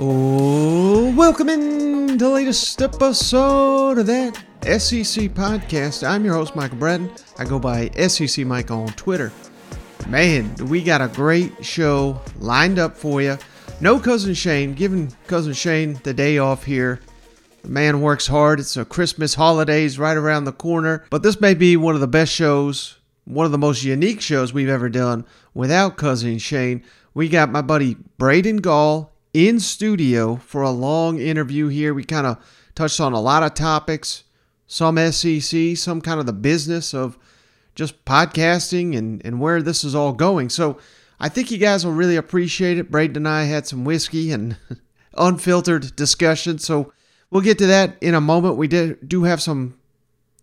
Oh, welcome in to the latest episode of that SEC podcast. I'm your host, Michael Bratton. I go by SEC Mike on Twitter. Man, we got a great show lined up for you. No Cousin Shane, giving Cousin Shane the day off here. The man works hard. It's a Christmas holidays right around the corner. But this may be one of the best shows, one of the most unique shows we've ever done without Cousin Shane. We got my buddy Braden Gall in studio for a long interview here. We kind of touched on a lot of topics, some SEC, some kind of the business of just podcasting and, and where this is all going. So I think you guys will really appreciate it. Braden and I had some whiskey and unfiltered discussion. So we'll get to that in a moment. We did, do have some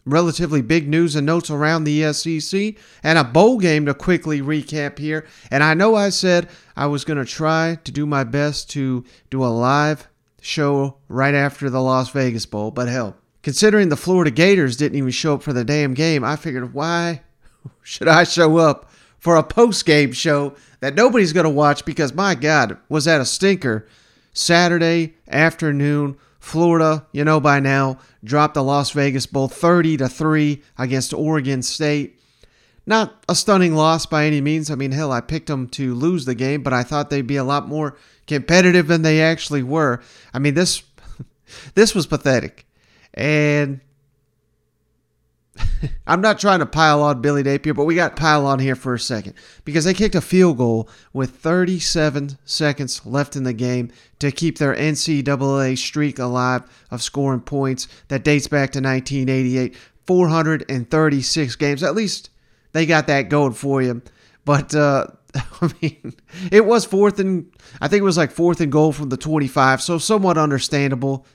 relatively big news and notes around the SEC and a bowl game to quickly recap here. And I know I said I was going to try to do my best to do a live show right after the Las Vegas Bowl, but hell, considering the Florida Gators didn't even show up for the damn game, I figured why should I show up for a post game show that nobody's going to watch because my God, was that a stinker Saturday afternoon Florida, you know by now, dropped the Las Vegas Bowl 30 to 3 against Oregon State. Not a stunning loss by any means. I mean, hell, I picked them to lose the game, but I thought they'd be a lot more competitive than they actually were. I mean, this this was pathetic. And I'm not trying to pile on Billy Napier, but we got pile on here for a second because they kicked a field goal with 37 seconds left in the game to keep their NCAA streak alive of scoring points that dates back to 1988. 436 games. At least they got that going for you. But uh, I mean, it was fourth and I think it was like fourth and goal from the 25, so somewhat understandable.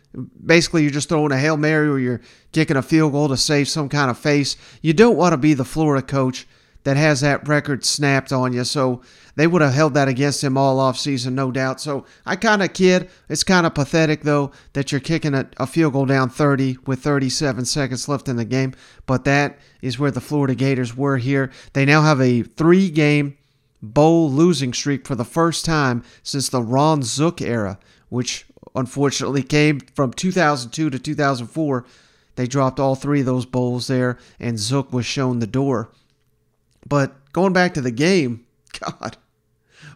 Basically, you're just throwing a hail mary or you're kicking a field goal to save some kind of face. You don't want to be the Florida coach that has that record snapped on you. So they would have held that against him all off season, no doubt. So I kind of kid. It's kind of pathetic though that you're kicking a, a, field goal down 30 with 37 seconds left in the game. But that is where the Florida Gators were here. They now have a three-game bowl losing streak for the first time since the Ron Zook era, which unfortunately came from 2002 to 2004. They dropped all three of those bowls there, and Zook was shown the door. But going back to the game, God,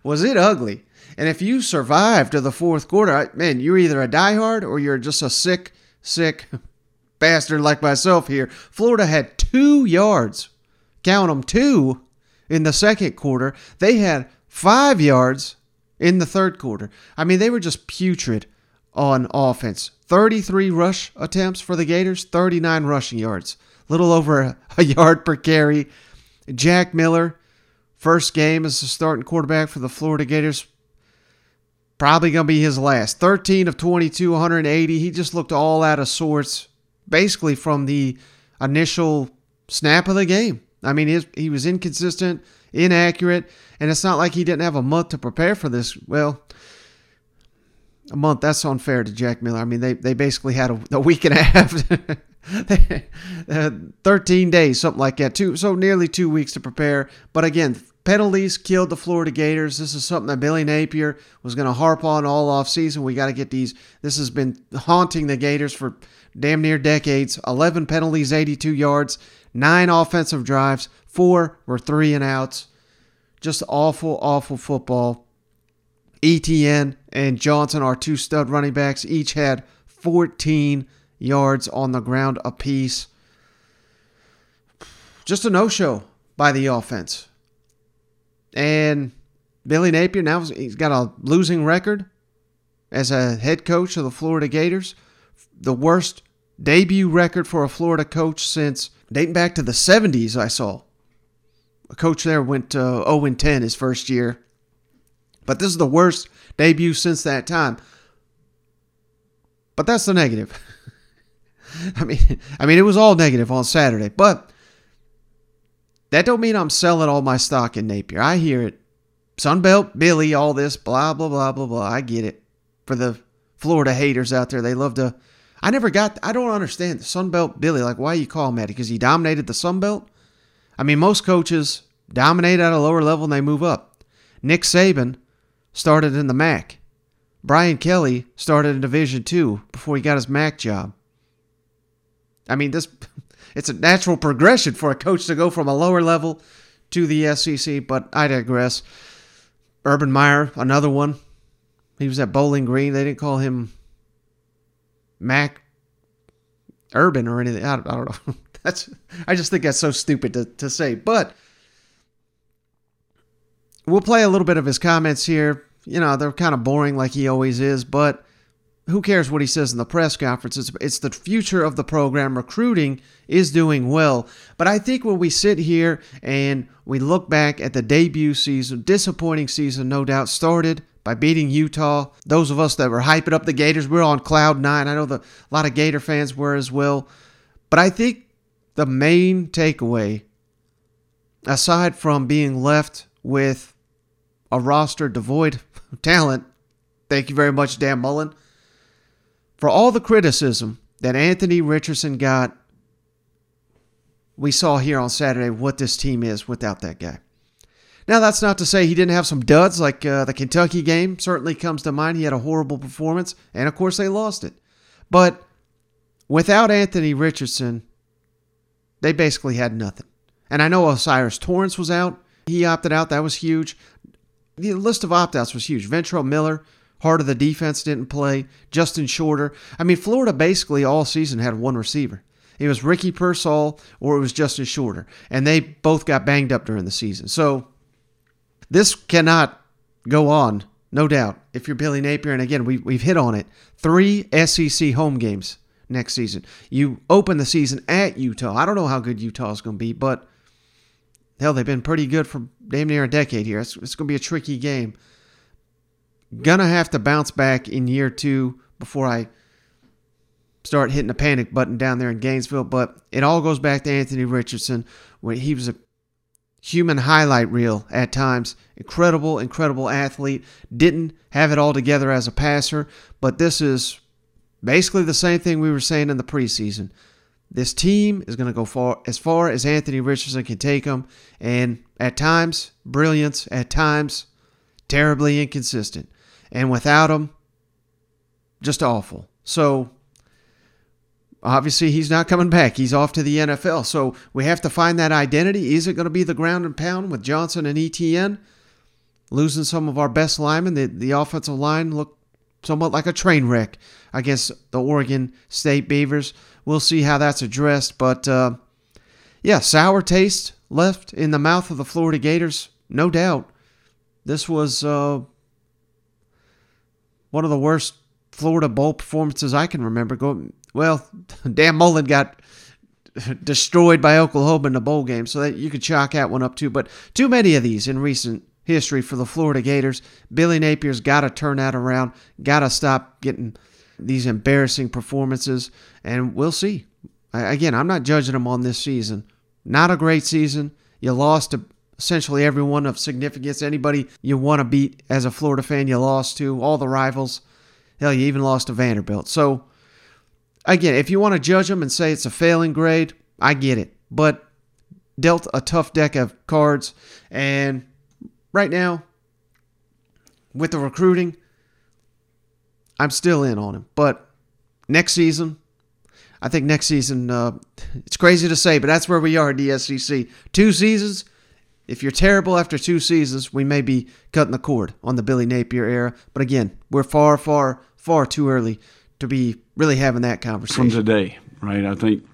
was it ugly. And if you survived to the fourth quarter, man, you're either a diehard or you're just a sick, sick bastard like myself here. Florida had two yards, count them, two in the second quarter. They had five yards in the third quarter. I mean, they were just putrid on offense. 33 rush attempts for the Gators, 39 rushing yards, little over a yard per carry. Jack Miller, first game as the starting quarterback for the Florida Gators, probably going to be his last. 13 of 22, 180. He just looked all out of sorts, basically from the initial snap of the game. I mean, his, he was inconsistent, inaccurate, and it's not like he didn't have a month to prepare for this. Well, a month, that's unfair to Jack Miller. I mean, they, they basically had a, a week and a half, uh, 13 days, something like that, two, so nearly two weeks to prepare. But again, penalties killed the Florida Gators. This is something that Billy Napier was going to harp on all off season. We got to get these. This has been haunting the Gators for damn near decades. 11 penalties, 82 yards nine offensive drives, four were three and outs. Just awful, awful football. Etienne and Johnson, our two stud running backs, each had 14 yards on the ground apiece. Just a no show by the offense. And Billy Napier now he's got a losing record as a head coach of the Florida Gators. The worst debut record for a Florida coach since dating back to the 70s, I saw. A coach there went uh, 0 10 his first year. But this is the worst debut since that time. But that's the negative. I mean, I mean, it was all negative on Saturday, but that don't mean I'm selling all my stock in Napier. I hear it. Sunbelt, Billy, all this, blah, blah, blah, blah, blah. I get it. For the Florida haters out there, they love to. I never got, I don't understand the Sun Belt Billy. Like, why you call him that? Because he dominated the Sun Belt? I mean, most coaches dominate at a lower level and they move up. Nick Saban started in the MAC. Brian Kelly started in Division Two before he got his MAC job. I mean, this it's a natural progression for a coach to go from a lower level to the SEC, but I digress. Urban Meyer, another one. He was at Bowling Green. They didn't call him Mac Urban or anything. I don't, I don't know. That's I just think that's so stupid to, to say. But we'll play a little bit of his comments here. You know, they're kind of boring like he always is, but who cares what he says in the press conference? It's, it's the future of the program. Recruiting is doing well. But I think when we sit here and we look back at the debut season, disappointing season, no doubt, started by beating Utah. Those of us that were hyping up the Gators, we are on cloud nine. I know the, a lot of Gator fans were as well. But I think the main takeaway, aside from being left with a roster devoid of talent, thank you very much, Dan Mullen for all the criticism that Anthony Richardson got, we saw here on Saturday what this team is without that guy. Now, that's not to say he didn't have some duds, like uh, the Kentucky game certainly comes to mind. He had a horrible performance, and of course, they lost it. But without Anthony Richardson, they basically had nothing. And I know O'Cyrus Torrence was out. He opted out. That was huge. The list of opt outs was huge. Ventrell Miller, heart of the defense didn't play. Justin Shorter. I mean, Florida basically all season had one receiver. It was Ricky Pearsall or it was Justin Shorter. And they both got banged up during the season. So this cannot go on, no doubt, if you're Billy Napier. And again, we, we've hit on it. Three SEC home games next season. You open the season at Utah. I don't know how good Utah is going to be, but hell, they've been pretty good for damn near a decade here. It's, it's going to be a tricky game. Gonna have to bounce back in year two before I start hitting the panic button down there in Gainesville. But it all goes back to Anthony Richardson when he was a human highlight reel at times. Incredible, incredible athlete. Didn't have it all together as a passer, but this is basically the same thing we were saying in the preseason. This team is going to go far as far as Anthony Richardson can take them, and at times brilliance, at times terribly inconsistent and without him, just awful. So obviously he's not coming back. He's off to the NFL. So we have to find that identity. Is it going to be the ground and pound with Johnson and Etienne? Losing some of our best linemen. The, the offensive line looked somewhat like a train wreck against the Oregon State Beavers. We'll see how that's addressed. But uh, yeah, sour taste left in the mouth of the Florida Gators, no doubt. This was uh, one of the worst Florida Bowl performances I can remember. Go well, Dan Mullen got destroyed by Oklahoma in the bowl game, so that you could chalk that one up too. But too many of these in recent history for the Florida Gators. Billy Napier's got to turn that around. Got to stop getting these embarrassing performances, and we'll see. Again, I'm not judging them on this season. Not a great season. You lost to essentially everyone of significance. Anybody you want to beat as a Florida fan, you lost to. All the rivals. Hell, you even lost to Vanderbilt. So, again, if you want to judge them and say it's a failing grade, I get it. But dealt a tough deck of cards. And right now, with the recruiting, I'm still in on him. But next season, I think next season, uh, it's crazy to say, but that's where we are at the SEC. Two seasons, if you're terrible after two seasons, we may be cutting the cord on the Billy Napier era. But again, we're far, far, far too early to be really having that conversation. From today, right? I think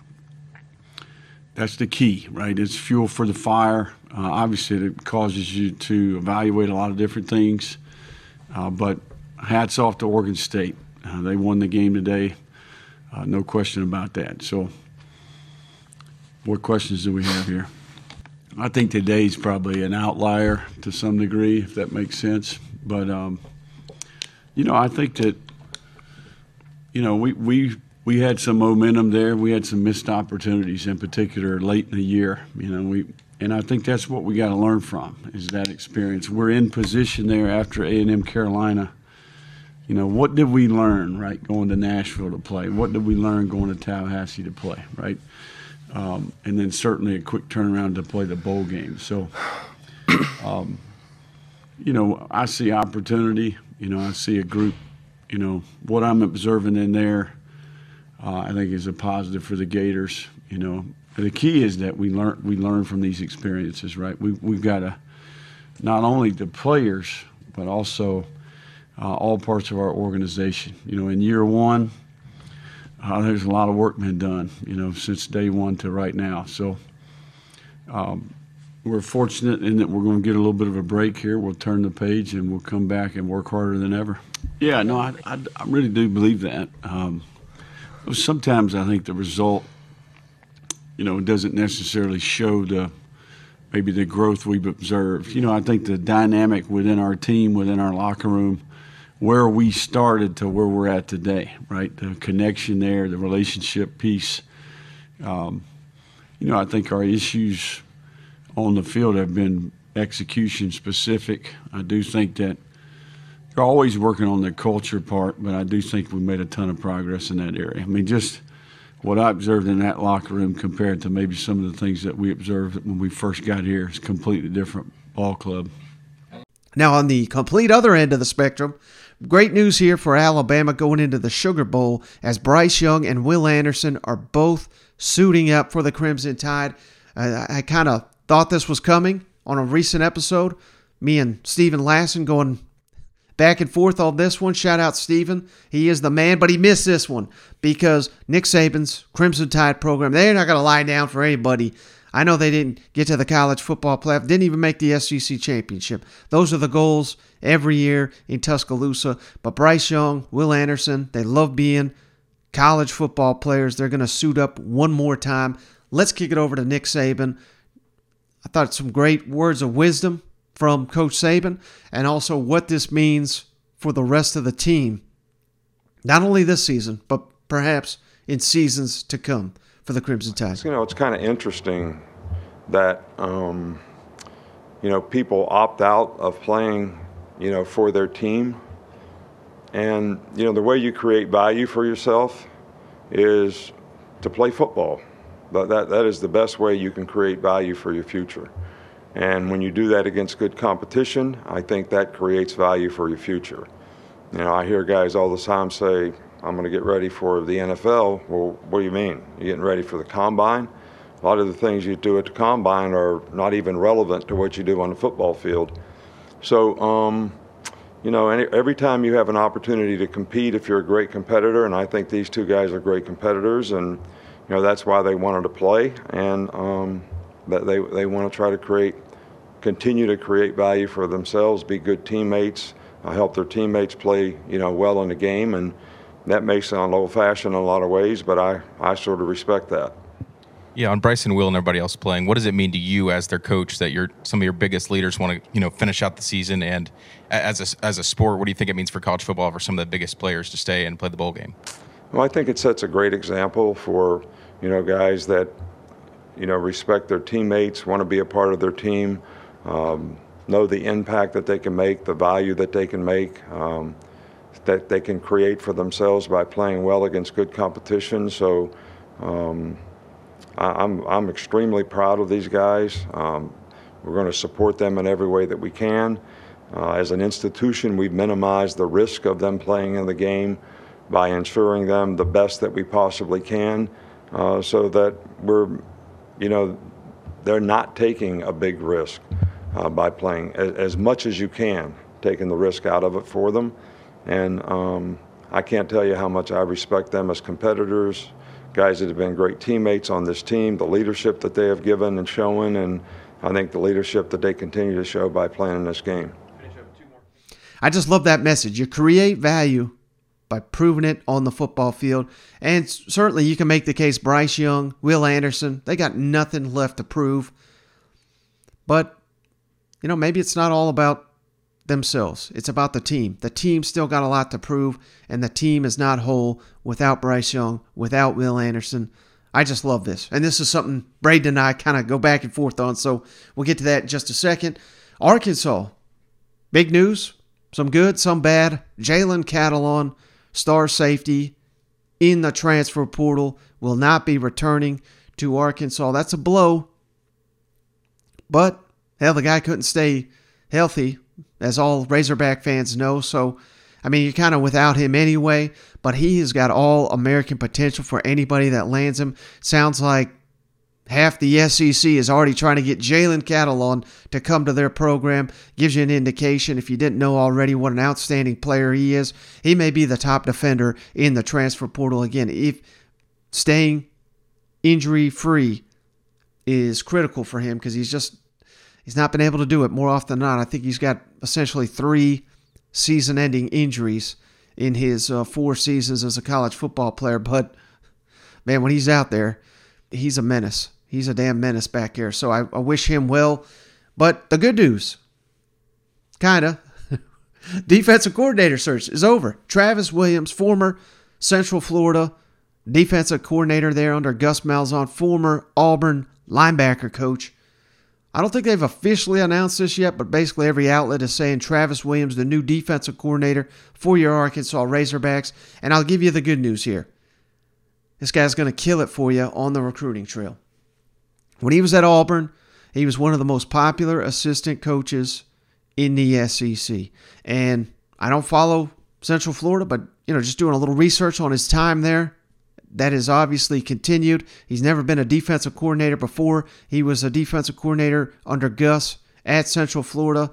that's the key, right? It's fuel for the fire. Uh, obviously, it causes you to evaluate a lot of different things. Uh, but hats off to Oregon State. Uh, they won the game today, uh, no question about that. So, what questions do we have here? I think today's probably an outlier to some degree, if that makes sense. But um, you know, I think that you know we we we had some momentum there. We had some missed opportunities, in particular late in the year. You know, we and I think that's what we got to learn from is that experience. We're in position there after A and M Carolina. You know, what did we learn, right, going to Nashville to play? What did we learn going to Tallahassee to play, right? Um, and then certainly a quick turnaround to play the bowl game. So, um, you know, I see opportunity. You know, I see a group. You know, what I'm observing in there, uh, I think is a positive for the Gators. You know, the key is that we learn we learn from these experiences, right? We we've got to not only the players but also uh, all parts of our organization. You know, in year one, uh, there's a lot of work been done. You know, since day one to right now. So. Um, we're fortunate in that we're going to get a little bit of a break here. We'll turn the page and we'll come back and work harder than ever. Yeah, no, I, I, I really do believe that. Um, sometimes I think the result you know, doesn't necessarily show the maybe the growth we've observed. You know, I think the dynamic within our team, within our locker room, where we started to where we're at today, right? The connection there, the relationship piece. Um, you know, I think our issues on the field have been execution specific. I do think that you're always working on the culture part, but I do think we made a ton of progress in that area. I mean, just what I observed in that locker room compared to maybe some of the things that we observed when we first got here is completely different ball club. Now, on the complete other end of the spectrum, great news here for Alabama going into the Sugar Bowl as Bryce Young and Will Anderson are both suiting up for the Crimson Tide. Uh, I kind of thought this was coming on a recent episode. Me and Steven Lassan going back and forth on this one. Shout out Steven. He is the man, but he missed this one because Nick Saban's Crimson Tide program, they're not going to lie down for anybody. I know they didn't get to the college football playoff, didn't even make the SEC championship. Those are the goals every year in Tuscaloosa. But Bryce Young, Will Anderson, they love being college football players. They're going to suit up one more time. Let's kick it over to Nick Saban. I thought some great words of wisdom from Coach Saban and also what this means for the rest of the team, not only this season, but perhaps in seasons to come for the Crimson Tide. You know, it's kind of interesting that, um, you know, people opt out of playing, you know, for their team. And, you know, the way you create value for yourself is to play football. That, that, that is the best way you can create value for your future. And when you do that against good competition, I think that creates value for your future. You know, I hear guys all the time say, I'm going to get ready for the NFL. Well, what do you mean? You're getting ready for the combine? A lot of the things you do at the combine are not even relevant to what you do on the football field. So, um, you know, any, every time you have an opportunity to compete, if you're a great competitor, and I think these two guys are great competitors, and you know that's why they wanted to play, and um, that they, they want to try to create, continue to create value for themselves, be good teammates, uh, help their teammates play, you know, well in the game, and that may sound old-fashioned in a lot of ways, but I, I sort of respect that. Yeah, on Bryson Will and everybody else playing, what does it mean to you as their coach that your some of your biggest leaders want to you know finish out the season? And as a, as a sport, what do you think it means for college football for some of the biggest players to stay and play the bowl game? Well, I think it sets a great example for you know guys that you know, respect their teammates, want to be a part of their team, um, know the impact that they can make, the value that they can make, um, that they can create for themselves by playing well against good competition. So um, I, am I'm, I'm extremely proud of these guys. Um, we're going to support them in every way that we can. Uh, as an institution, we've minimized the risk of them playing in the game by ensuring them the best that we possibly can uh, so that we're you know, they're not taking a big risk uh, by playing as, as, much as you can, taking the risk out of it for them. And um, I can't tell you how much I respect them as competitors, guys that have been great teammates on this team, the leadership that they have given and shown, and I think the leadership that they continue to show by playing in this game. I just love that message. You create value by proving it on the football field. And certainly you can make the case Bryce Young, Will Anderson, they got nothing left to prove. But, you know, maybe it's not all about themselves. It's about the team. The team still got a lot to prove, and the team is not whole without Bryce Young, without Will Anderson. I just love this. And this is something Braden and I kind of go back and forth on, so we'll get to that in just a second. Arkansas, big news. Some good, some bad. Jalen Catalon, star safety, in the transfer portal, will not be returning to Arkansas. That's a blow. But, hell, the guy couldn't stay healthy, as all Razorback fans know. So, I mean, you're kind of without him anyway, but he has got all American potential for anybody that lands him. Sounds like half the SEC is already trying to get Jalen Catalon to come to their program. Gives you an indication, if you didn't know already, what an outstanding player he is. He may be the top defender in the transfer portal again. If staying injury free is critical for him because he's just he's not been able to do it more often than not. I think he's got essentially three season-ending injuries in his uh, four seasons as a college football player. But man, when he's out there, he's a menace. He's a damn menace back here. So I, I wish him well. But the good news, kinda, defensive coordinator search is over. Travis Williams, former Central Florida defensive coordinator there under Gus Malzahn, former Auburn linebacker coach. I don't think they've officially announced this yet, but basically every outlet is saying Travis Williams, the new defensive coordinator for your Arkansas Razorbacks. And I'll give you the good news here. This guy's going to kill it for you on the recruiting trail. When he was at Auburn, he was one of the most popular assistant coaches in the SEC. And I don't follow Central Florida, but you know, just doing a little research on his time there, that has obviously continued. He's never been a defensive coordinator before. He was a defensive coordinator under Gus at Central Florida.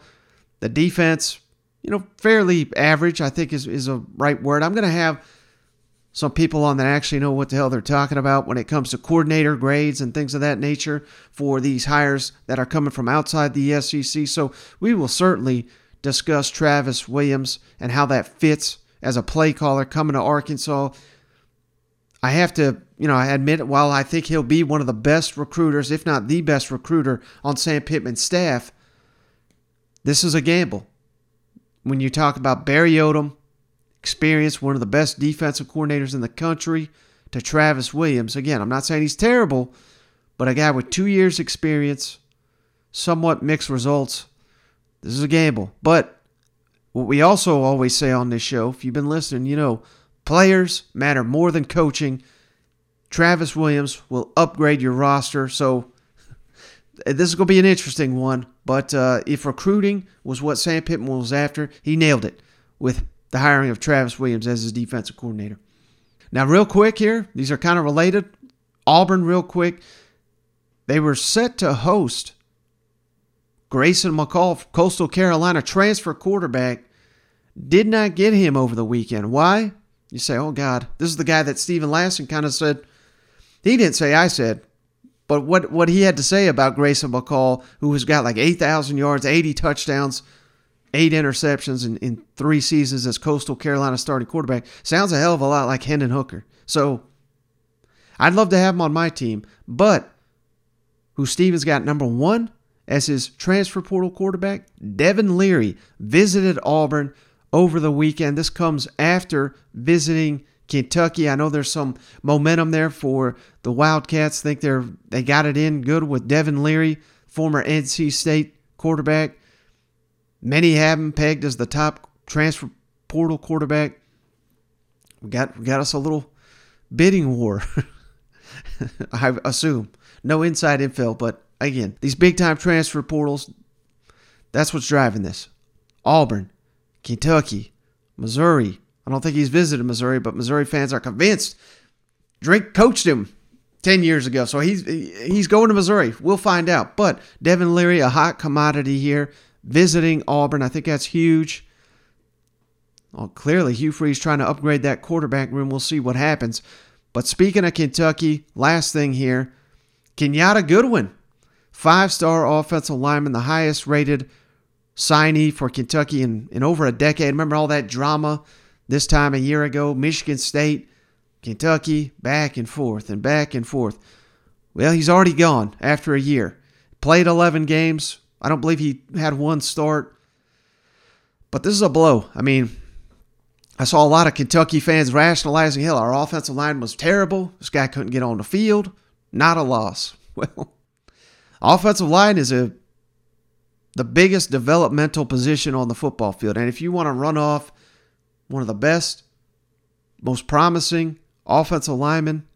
The defense, you know, fairly average, I think is, is a right word. I'm going to have some people on that actually know what the hell they're talking about when it comes to coordinator grades and things of that nature for these hires that are coming from outside the SEC. So we will certainly discuss Travis Williams and how that fits as a play caller coming to Arkansas I have to, you know, I admit, while I think he'll be one of the best recruiters, if not the best recruiter on Sam Pittman's staff, this is a gamble. When you talk about Barry Odom, experience, one of the best defensive coordinators in the country, to Travis Williams, again, I'm not saying he's terrible, but a guy with two years' experience, somewhat mixed results. This is a gamble. But what we also always say on this show, if you've been listening, you know, Players matter more than coaching. Travis Williams will upgrade your roster. So this is going to be an interesting one. But uh, if recruiting was what Sam Pittman was after, he nailed it with the hiring of Travis Williams as his defensive coordinator. Now, real quick here, these are kind of related. Auburn, real quick, they were set to host Grayson McCall, Coastal Carolina transfer quarterback. Did not get him over the weekend. Why? You say, oh God, this is the guy that Steven Lassan kind of said. He didn't say I said, but what, what he had to say about Grayson McCall, who has got like 8,000 yards, 80 touchdowns, eight interceptions in, in three seasons as Coastal Carolina starting quarterback, sounds a hell of a lot like Hendon Hooker. So I'd love to have him on my team, but who Stevens got number one as his transfer portal quarterback, Devin Leary, visited Auburn over the weekend. This comes after visiting Kentucky. I know there's some momentum there for the Wildcats. Think they're they got it in good with Devin Leary, former NC State quarterback. Many have him pegged as the top transfer portal quarterback. We got we got us a little bidding war. I assume no inside info, but again, these big time transfer portals. That's what's driving this. Auburn, Kentucky, Missouri. I don't think he's visited Missouri, but Missouri fans are convinced Drake coached him 10 years ago. So he's he's going to Missouri. We'll find out. But Devin Leary, a hot commodity here, visiting Auburn. I think that's huge. Well, clearly, Hugh Freeze trying to upgrade that quarterback room. We'll see what happens. But speaking of Kentucky, last thing here Kiyaunta Goodwin, five star offensive lineman, the highest rated signee for Kentucky in, in over a decade. Remember all that drama this time a year ago? Michigan State, Kentucky, back and forth and back and forth. Well, he's already gone after a year. Played 11 games, I don't believe he had one start. But this is a blow. I mean, I saw a lot of Kentucky fans rationalizing, hell, our offensive line was terrible. This guy couldn't get on the field. Not a loss. Well, offensive line is a the biggest developmental position on the football field. And if you want to run off one of the best, most promising offensive linemen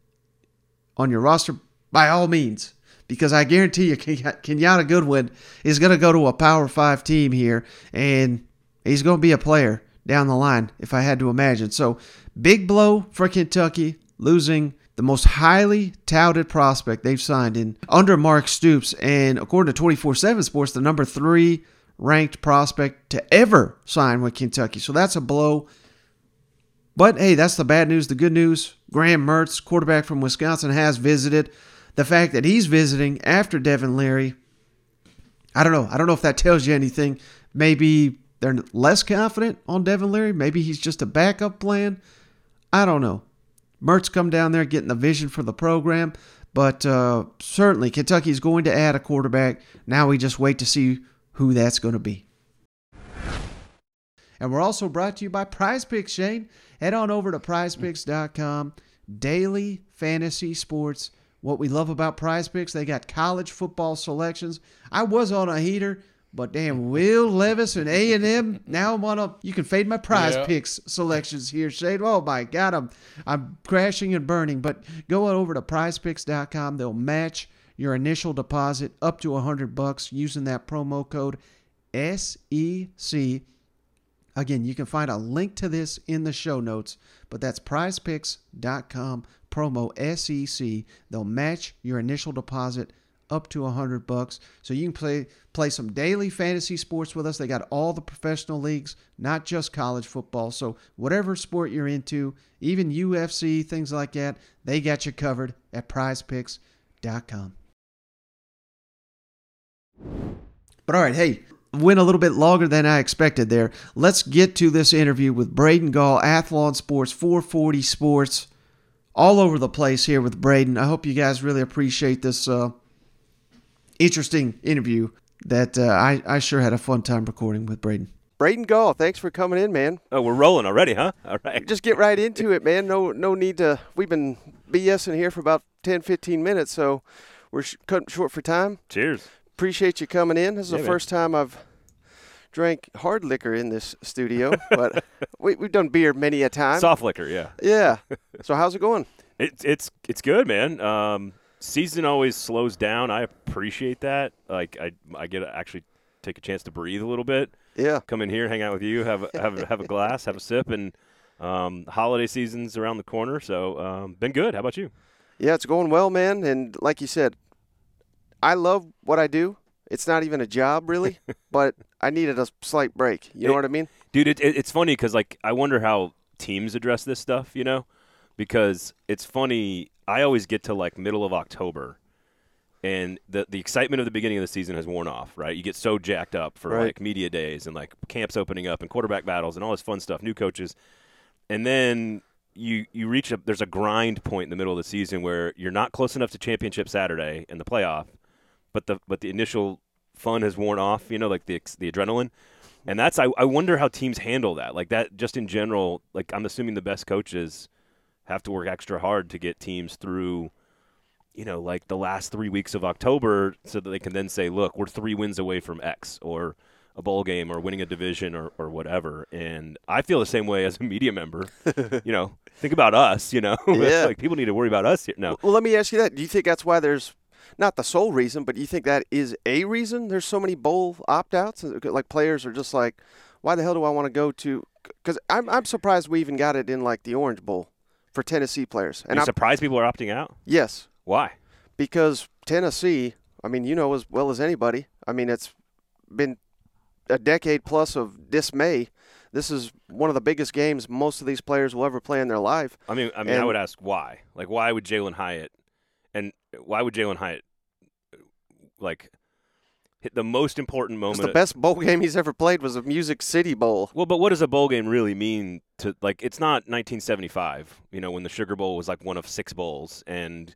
on your roster, by all means, because I guarantee you, Kiyaunta Goodwin is going to go to a Power Five team here, and he's going to be a player down the line, if I had to imagine. So, big blow for Kentucky, losing the most highly touted prospect they've signed in under Mark Stoops, and according to 24 7 Sports, the number three ranked prospect to ever sign with Kentucky. So, that's a blow. But hey, that's the bad news. The good news Graham Mertz, quarterback from Wisconsin, has visited the fact that he's visiting after Devin Leary, I don't know. I don't know if that tells you anything. Maybe they're less confident on Devin Leary. Maybe he's just a backup plan. I don't know. Mertz come down there getting the vision for the program, but uh, certainly Kentucky's going to add a quarterback. Now we just wait to see who that's going to be. And we're also brought to you by Prize Picks, Shane. Head on over to prizepicks.com. Daily fantasy sports what we love about prize picks, they got college football selections. I was on a heater, but damn, Will Levis and A&M, now I'm on a, you can fade my prize yeah. picks selections here, Shane. Oh my God, I'm, I'm crashing and burning. But go over to prizepicks.com. They'll match your initial deposit up to 100 bucks using that promo code SEC. Again, you can find a link to this in the show notes, but that's prizepicks.com promo SEC. They'll match your initial deposit up to 100 bucks. So you can play play some daily fantasy sports with us. They got all the professional leagues, not just college football. So whatever sport you're into, even UFC, things like that, they got you covered at prizepicks.com. But all right, hey, went a little bit longer than I expected there. Let's get to this interview with Braden Gall, Athlon Sports, 440 Sports all over the place here with Braden. I hope you guys really appreciate this uh, interesting interview that uh, I, I sure had a fun time recording with Braden. Braden Gall, thanks for coming in, man. Oh, we're rolling already, huh? All right. Just get right into it, man. No no need to. We've been BSing here for about 10, 15 minutes, so we're sh- cutting short for time. Cheers. Appreciate you coming in. This is yeah, the man. first time I've drank hard liquor in this studio, but we, have done beer many a time. Soft liquor, yeah. Yeah. So how's it going? It's it's it's good, man. Um, season always slows down. I appreciate that. Like I I get to actually take a chance to breathe a little bit. Yeah. Come in here, hang out with you, have a, have a, have a glass, have a sip, and um, holiday season's around the corner. So um, been good. How about you? Yeah, it's going well, man. And like you said, I love what I do. It's not even a job really, but I needed a slight break. You know what I mean, dude? It, it, it's funny because like I wonder how teams address this stuff. You know, because it's funny. I always get to like middle of October, and the the excitement of the beginning of the season has worn off. Right, you get so jacked up for right. like media days and like camps opening up and quarterback battles and all this fun stuff, new coaches, and then you you reach a there's a grind point in the middle of the season where you're not close enough to championship Saturday in the playoff, but the but the initial fun has worn off. You know, like the the adrenaline, and that's I I wonder how teams handle that. Like that, just in general. Like I'm assuming the best coaches have to work extra hard to get teams through. You know, like the last three weeks of October, so that they can then say, "Look, we're three wins away from X," or a bowl game or winning a division or, or whatever. And I feel the same way as a media member. you know, think about us, you know. Yeah. like people need to worry about us here. No. Well, let me ask you that. Do you think that's why there's not the sole reason, but you think that is a reason there's so many bowl opt outs? Uh, like players are just like, why the hell do I want to go to? Because I'm, I'm surprised we even got it in like the Orange Bowl for Tennessee players. And I'm surprised people are opting out? Yes. Why? Because Tennessee, I mean, you know as well as anybody, I mean, it's been a decade plus of dismay. This is one of the biggest games most of these players will ever play in their life. I mean, I mean, and I would ask why. Like, why would Jalin Hyatt and why would Jalin Hyatt like hit the most important moment? The best bowl game he's ever played was a Music City Bowl. Well, but what does a bowl game really mean to like? It's not 1975, you know, when the Sugar Bowl was like one of six bowls, and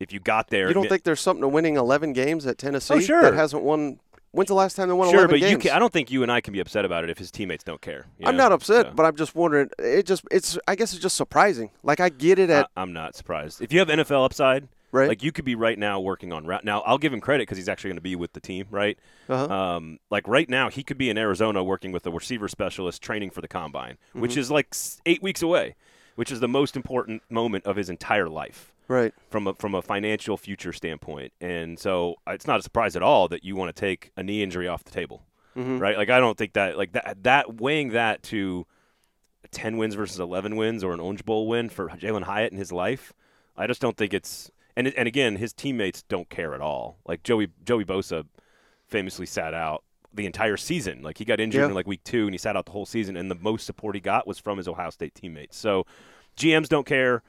if you got there, you don't think there's something to winning 11 games at Tennessee oh, sure. that hasn't won When's the last time they won Sure, 11 but you games? can, I don't think you and I can be upset about it if his teammates don't care. you I'm not upset, So, but I'm just wondering. It just it's I guess it's just surprising. Like I get it at I, I'm not surprised. If you have NFL upside, Right. like you could be right now working on route. Now I'll give him credit because he's actually going to be with the team, right? Uh-huh. Um, like right now, he could be in Arizona working with a receiver specialist training for the combine, Mm-hmm. which is like eight weeks away, which is the most important moment of his entire life. right. from a from a financial future standpoint. And so uh, it's not a surprise at all that you want to take a knee injury off the table, Mm-hmm. right? Like I don't think that like that that weighing that to ten wins versus eleven wins or an Orange Bowl win for Jalin Hyatt in his life, I just don't think it's and and again his teammates don't care at all. Like Joey Joey Bosa famously sat out the entire season. Like he got injured Yeah. in like week two and he sat out the whole season, and the most support he got was from his Ohio State teammates. So GMs don't care.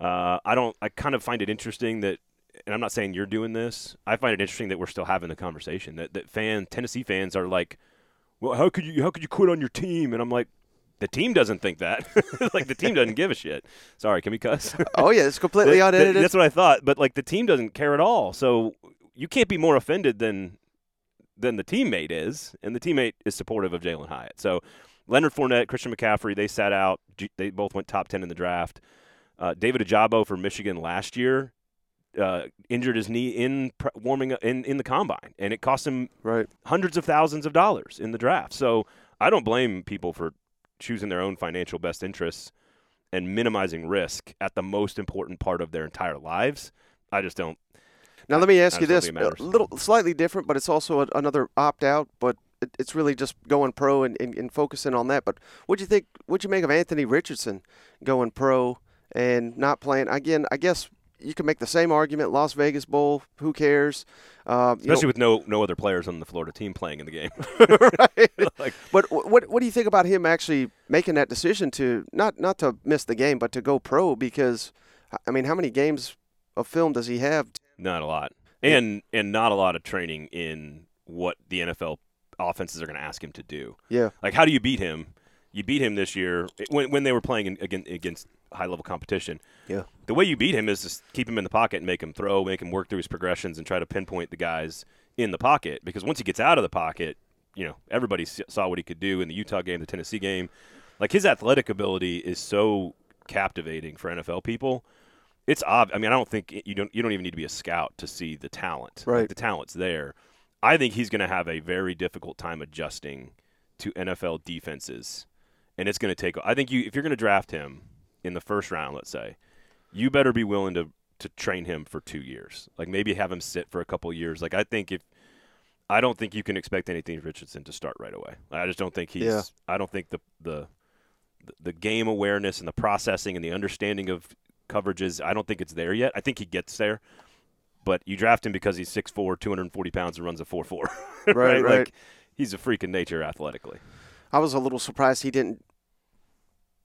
Uh, I don't. I kind of find it interesting that, and I'm not saying you're doing this. I find it interesting that we're still having the conversation. That that fan Tennessee fans are like, well, how could you how could you quit on your team? And I'm like, the team doesn't think that. like the team doesn't give a shit. Sorry, can we cuss? Oh yeah, it's completely that- unedited. That's what I thought. But like the team doesn't care at all. So you can't be more offended than than the teammate is, and the teammate is supportive of Jalin Hyatt. So Leonard Fournette, Christian McCaffrey, they sat out. G- They both went top ten in the draft. Uh, David Ojabo for Michigan last year uh, injured his knee in pr- warming up in, in the combine, and it cost him right. hundreds of thousands of dollars in the draft. So I don't blame people for choosing their own financial best interests and minimizing risk at the most important part of their entire lives. I just don't. Now let me ask you this: don't think it a little slightly different, but it's also a, another opt out. But it, it's really just going pro and, and, and focusing on that. But what do you think? What'd you make of Anthony Richardson going pro and not playing? Again, I guess you can make the same argument. Las Vegas Bowl. Who cares? Uh, you know- Especially with no no other players on the Florida team playing in the game. right. Like- but what what do you think about him actually making that decision to not not to miss the game, but to go pro? Because I mean, how many games of film does he have? Not a lot, and and not a lot of training in what the NFL offenses are going to ask him to do. Yeah, Like, how do you beat him? You beat him this year when when they were playing in, against, against high level competition. yeah, the way you beat him is just keep him in the pocket and make him throw, make him work through his progressions, and try to pinpoint the guys in the pocket. Because once he gets out of the pocket, you know everybody saw what he could do in the Utah game, the Tennessee game. Like his athletic ability is so captivating for NFL people. It's ob. I mean, I don't think it- you don't you don't even need to be a scout to see the talent. Like, Right. the talent's there. I think he's going to have a very difficult time adjusting to NFL defenses, and it's going to take. I think you if you're going to draft him in the first round, let's say, you better be willing to to train him for two years. Like maybe have him sit for a couple years. Like I think if I don't think you can expect anything Richardson to start right away. I just don't think he's. Yeah. I don't think the the the game awareness and the processing and the understanding of coverages. I don't think it's there yet. I think he gets there. But you draft him because he's 6'4", 240 pounds, and runs a four 4'4". Right, right. Like, he's a freak in nature athletically. I was a little surprised he didn't.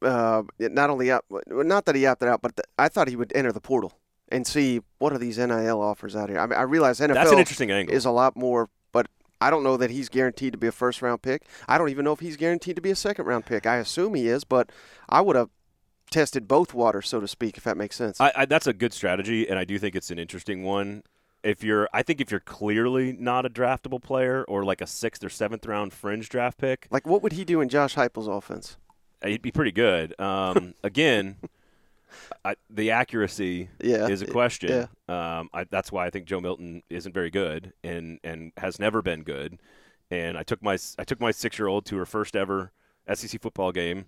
Uh, not only out, not that he opted out, but th- I thought he would enter the portal and see what are these NIL offers out here. I mean, I realize NFL That's an interesting angle. is a lot more, but I don't know that he's guaranteed to be a first round pick. I don't even know if he's guaranteed to be a second round pick. I assume he is, but I would have tested both waters, so to speak, if that makes sense. I, I, that's a good strategy, and I do think it's an interesting one. If you're, I think if you're clearly not a draftable player or like a sixth or seventh round fringe draft pick, like, what would he do in Josh Heupel's offense? He'd be pretty good. Um, again, I, the accuracy Yeah, is a question. Um, I, that's why I think Joe Milton isn't very good and and has never been good. And I took my I took my six year old to her first ever SEC football game.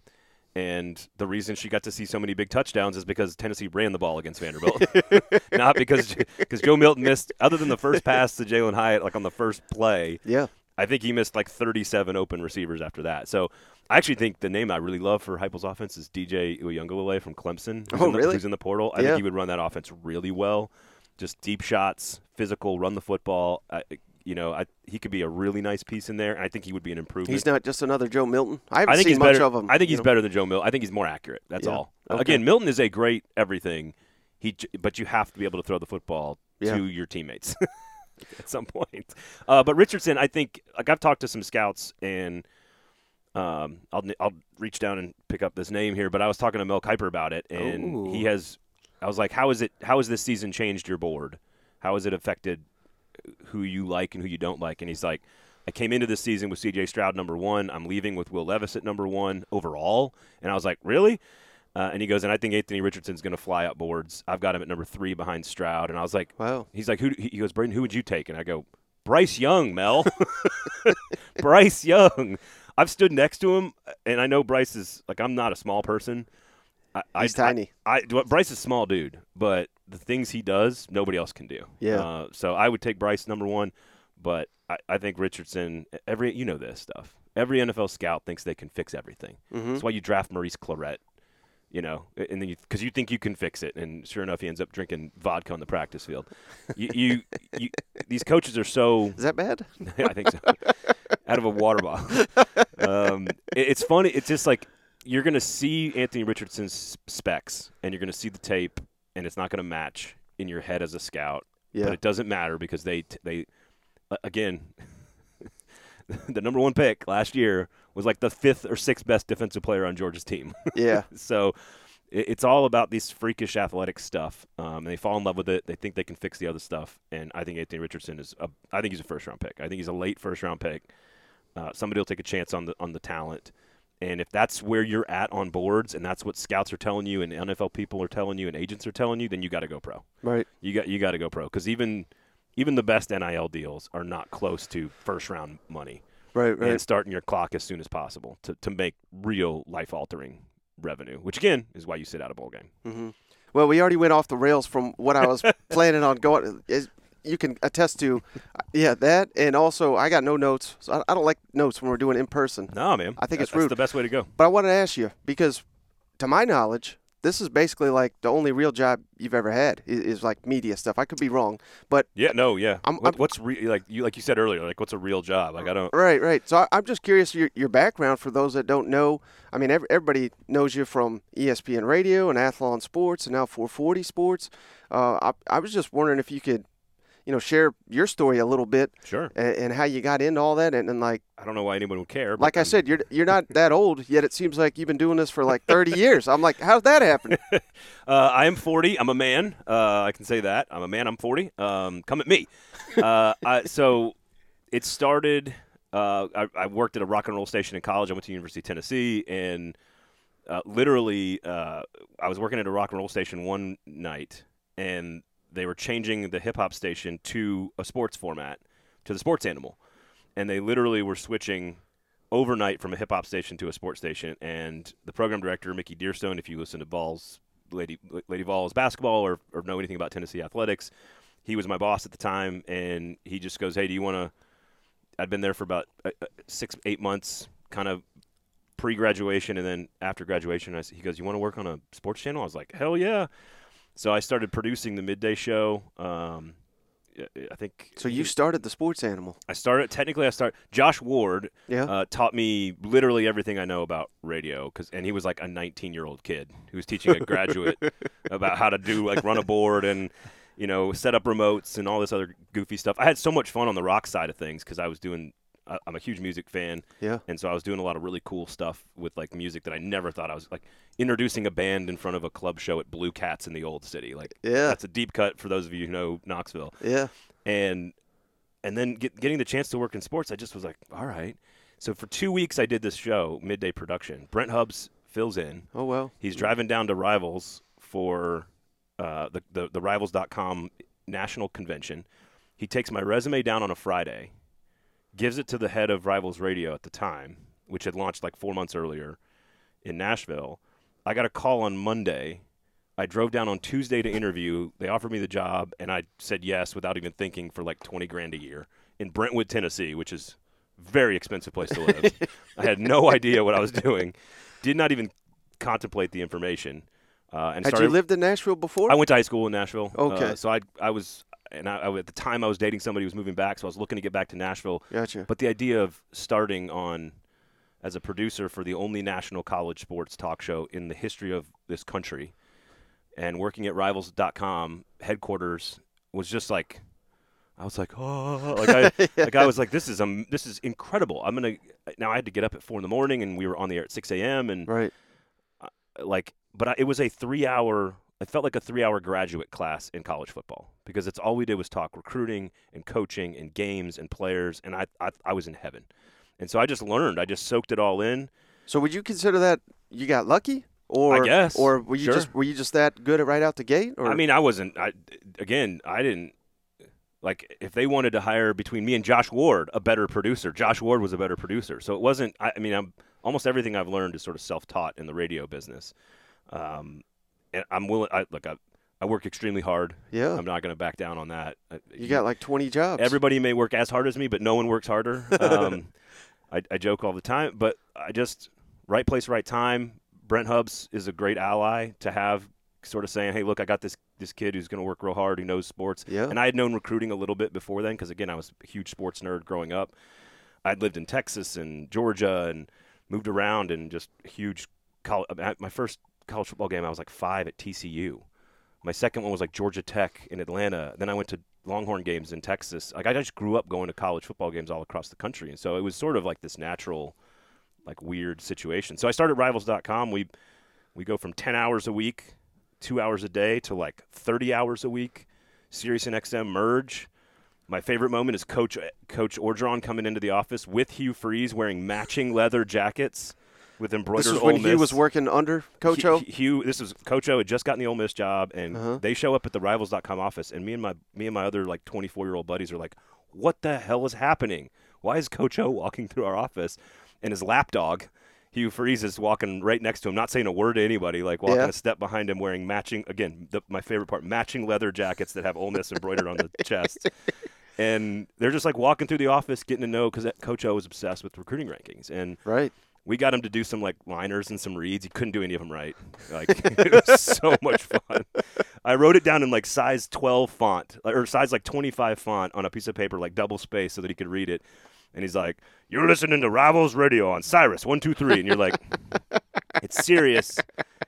And the reason she got to see so many big touchdowns is because Tennessee ran the ball against Vanderbilt, not because because Joe Milton missed. Other than the first pass to Jalin Hyatt, like on the first play, Yeah, I think he missed like 37 open receivers after that. So I actually think the name I really love for Heupel's offense is DJ Uiagalelei from Clemson. Who's Oh, in the, really? Who's in the portal. I Yeah. think he would run that offense really well. Just deep shots, physical, run the football. I, you know, I, he could be a really nice piece in there. I think he would be an improvement. he's not just another Joe Milton. I haven't I think seen much better. of him. I think he's know. better than Joe Milton. I think he's more accurate. That's Yeah. all. Okay. Again, Milton is a great everything. He, but you have to be able to throw the football Yeah. to your teammates at some point. Uh, but Richardson, I think, like I've talked to some scouts, and um, I'll I'll reach down and pick up this name here. But I was talking to Mel Kiper about it, and Ooh. he has. I was like, how is it? How has this season changed your board? How has it affected who you like and who you don't like? And he's like, I came into this season with C.J. Stroud number one. I'm leaving with Will Levis at number one overall, and I was like, really? Uh, and he goes, and I think Anthony Richardson's going to fly up boards. I've got him at number three behind Stroud, and I was like, Wow. He's like, who? He goes, Braden, who would you take? And I go, Bryce Young, Mel. Bryce Young. I've stood next to him, and I know Bryce is like I'm not a small person. I, He's I, tiny. I, I Bryce is a small dude, but the things he does, nobody else can do. Yeah. Uh, so I would take Bryce number one, but I, I think Richardson. Every you know this stuff. Every NFL scout thinks they can fix everything. Mm-hmm. That's why you draft Maurice Clarett. You know, and then you because you think you can fix it, and sure enough, he ends up drinking vodka on the practice field. you, you, you these coaches are so Is that bad? I think so. Out of a water bottle. Um, it- it's funny. It's just like you're going to see Anthony Richardson's specs, and you're going to see the tape, and it's not going to match in your head as a scout. Yeah. But it doesn't matter because they t- they uh, again the number one pick last year was like the fifth or sixth best defensive player on Georgia's team. Yeah. so it- it's all about these freakish athletic stuff. Um, and they fall in love with it. They think they can fix the other stuff. And I think Anthony Richardson is. A, I think he's a first round pick. I think he's a late first round pick. Uh, somebody will take a chance on the on the talent. And if that's where you're at on boards, and that's what scouts are telling you, and NFL people are telling you, and agents are telling you, then you got to go pro. Right. You got you got to go pro because even even the best NIL deals are not close to first round money Right. Right. and starting your clock as soon as possible to, to make real life altering revenue, which again is why you sit out a bowl game. hmm Well, we already went off the rails from what I was planning on going. Is, you can attest to, yeah, that, and also I got no notes. So I, I don't like notes when we're doing in person. No, man. I think That- it's that's rude. the best way to go. But I wanted to ask you because, to my knowledge, this is basically like the only real job you've ever had is, is like media stuff. I could be wrong, but Yeah, no, yeah. I'm- What- I'm- what's re- like you like you said earlier? Like, what's a real job? Like, I don't. right, right. So I, I'm just curious your your background for those that don't know. I mean, every, everybody knows you from ESPN Radio and Athlon Sports and now 440 Sports. Uh, I, I was just wondering if you could, you know, share your story a little bit Sure. and, and how you got into all that and, and like I don't know why anyone would care. like I I'm- said, you're you're not that old yet. It seems like you've been doing this for like 30 years. I'm like, how'd that happen? Uh, I am 40. I'm a man. Uh, I can say that. I'm a man. I'm 40. Um, come at me. Uh, I, so it started. Uh, I, I worked at a rock and roll station in college. I went to University of Tennessee, and uh, literally, uh, I was working at a rock and roll station one night, and they were changing the hip hop station to a sports format, to the sports animal, and they literally were switching overnight from a hip hop station to a sports station. And the program director, Mickey Dearstone, if you listen to Ball's Lady Lady Vols basketball or, or know anything about Tennessee athletics, he was my boss at the time, and he just goes, "Hey, do you want to?" I'd been there for about uh, uh, six, eight months, kind of pre-graduation, and then after graduation, I, he goes, "You want to work on a sports channel?" I was like, "Hell yeah!" So I started producing the midday show. Um, I- think So you started the sports animal. I started technically. I started. Josh Ward Yeah. uh, taught me literally everything I know about radio. Cause, and he was like a 19 year old kid who was teaching a graduate about how to do like run a board and you know set up remotes and all this other goofy stuff. I had so much fun on the rock side of things because I was doing. I- I'm a huge music fan, Yeah. and so I was doing a lot of really cool stuff with like music that I never thought I was like introducing a band in front of a club show at Blue Cats in the old city. Like Yeah. that's a deep cut for those of you who know Knoxville Yeah. and and then get, getting the chance to work in sports, I just was like, all right. So for two weeks, I did this show, midday production. Brent Hubbs fills in. Oh well. He's driving down to Rivals for uh, the, the the Rivals.com national convention. He takes my resume down on a Friday, gives it to the head of Rivals Radio at the time, which had launched like four months earlier in Nashville. I got a call on Monday. I drove down on Tuesday to interview. They offered me the job, and I said yes without even thinking for like twenty grand a year in Brentwood, Tennessee, which is a very expensive place to live. I had no idea what I was doing. Did not even contemplate the information. Uh, and Had started, you lived in Nashville before? I went to high school in Nashville. Okay. Uh, so I I was and I, I- at the time I was dating somebody who was moving back, so I was looking to get back to Nashville. Gotcha. But the idea of starting on as a producer for the only national college sports talk show in the history of this country and working at rivals.com headquarters was just like I was like, oh, like I, like I was like, this is um, this is incredible. I'm gonna now. I had to get up at four in the morning, and we were on the air at six a.m. and Right. like but I, it was a three hour it felt like a three-hour graduate class in college football because it's all we did was talk recruiting and coaching and games and players, and I I, I was in heaven, and so I just learned. I just soaked it all in. So would you consider that you got lucky, or I guess. or were you Sure. just were you just that good at right out the gate? Or I mean, I wasn't. I again, I didn't like if they wanted to hire between me and Josh Ward a better producer. Josh Ward was a better producer, so it wasn't. I, I mean, I'm almost everything I've learned is sort of self-taught in the radio business. Um, and I'm willing. I look. I, I work extremely hard. Yeah. I'm not going to back down on that. Uh, you got like twenty jobs. Everybody may work as hard as me, but no one works harder. Um, I, I joke all the time, but I just right place, right time. Brent Hubbs is a great ally to have, sort of saying, "Hey, look, I got this this kid who's going to work real hard, who knows sports." Yeah. And I had known recruiting a little bit before then, because again, I was a huge sports nerd growing up. I'd lived in Texas and Georgia and moved around and just huge. College, my first college football game, I was like five at TCU. My second one was like Georgia Tech in Atlanta. Then I went to Longhorn games in Texas. Like I just grew up going to college football games all across the country, and so it was sort of like this natural, like weird situation. So I started Rivals.com. We we go from ten hours a week, two hours a day, to like thirty hours a week. Sirius and XM merge. My favorite moment is Coach Coach Orgeron coming into the office with Hugh Freeze wearing matching leather jackets with embroidered this was Ole when he Miss. was working under Coach O. Hugh, this is Coach O had just gotten the Ole Miss job, and Uh-huh. they show up at the Rivals.com office, and me and my me and my other like 24 year old buddies are like, "What the hell is happening? Why is Coach O walking through our office?" And his lapdog, Hugh Freeze, is walking right next to him, not saying a word to anybody, like walking Yeah. a step behind him, wearing matching again, the, my favorite part, matching leather jackets that have Ole Miss embroidered on the chest. And they're just like walking through the office, getting to know because Coach O was obsessed with recruiting rankings, and Right. We got him to do some like liners and some reads. He couldn't do any of them right. Like it was so much fun. I wrote it down in like size 12 font or size like 25 font on a piece of paper, like double space, so that he could read it. And he's like, "You're listening to Rivals Radio on Cyrus one two three, and you're like, "It's serious,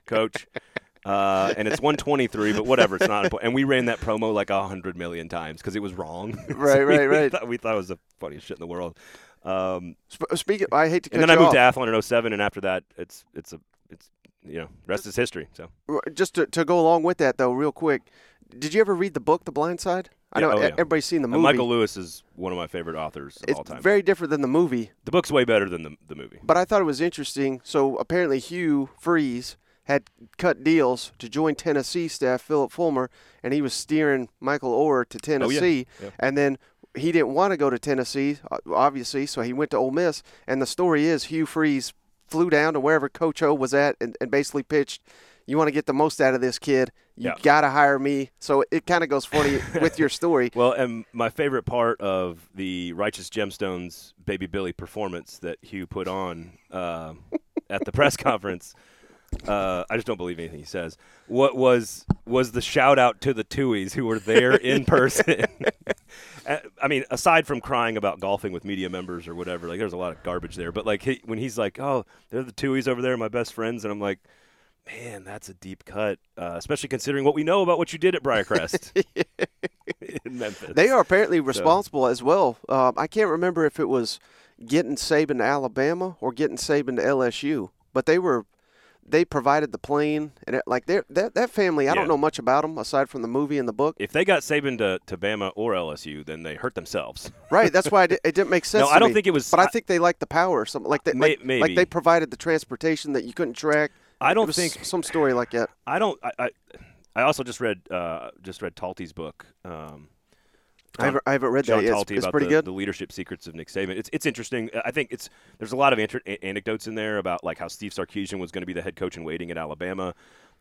Coach." Uh, and it's 123, but whatever, it's not important. And we ran that promo like a hundred million times because it was wrong. So Right, we- right, we right. thought- we thought it was the funniest shit in the world. Um, Sp- speaking, I hate to cut and then I moved off. to Athlon in 07, and after that, it's it's a it's you know rest is history. So Just to, to go along with that, though, real quick, did you ever read the book The Blind Side? I Yeah, know oh, yeah. everybody's seen the And movie. Michael Lewis is one of my favorite authors of it's all time. very different than the movie, the book's way better than the the movie. but I thought it was interesting. So apparently, Hugh Freeze had cut deals to join Tennessee staff Phillip Fulmer, and he was steering Michael Oher to Tennessee, Yeah. and then. He didn't want to go to Tennessee, obviously, so he went to Ole Miss. And the story is Hugh Freeze flew down to wherever Coach O was at and, and basically pitched, "You want to get the most out of this kid, you Yeah. got to hire me." So it kind of goes funny with your story. Well, and my favorite part of the Righteous Gemstones Baby Billy performance that Hugh put on uh, at the press conference. Uh, I just don't believe anything he says. What was was the shout out to the Tuohys who were there in person? Uh, I mean, aside from crying about golfing with media members or whatever, like there's a lot of garbage there. But like he, when he's like, "Oh, they're the Tuohys over there, my best friends," and I'm like, "Man, that's a deep cut, uh, especially considering what we know about what you did at Briarcrest in Memphis." They are apparently responsible as well. Um, I can't remember if it was getting Saban to Alabama or getting Saban to LSU, but they were they provided the plane and it, like that that family. I Yeah. don't know much about them aside from the movie and the book. if they got Saban to, to Bama or LSU, then they hurt themselves. Right. That's why it, it didn't make sense. No, to I don't me. think it was- But I I- think they liked the power or something like that. May- like, like maybe. they provided the transportation that you couldn't track. I don't think some story like that. I don't. I, I, I also just read uh, just read Talty's book. Um, I haven't, I haven't read that. It's, it's pretty the, good. the leadership secrets of Nick Saban. It's it's interesting. I think it's there's a lot of inter- anecdotes in there about like how Steve Sarkisian was going to be the head coach in waiting at Alabama.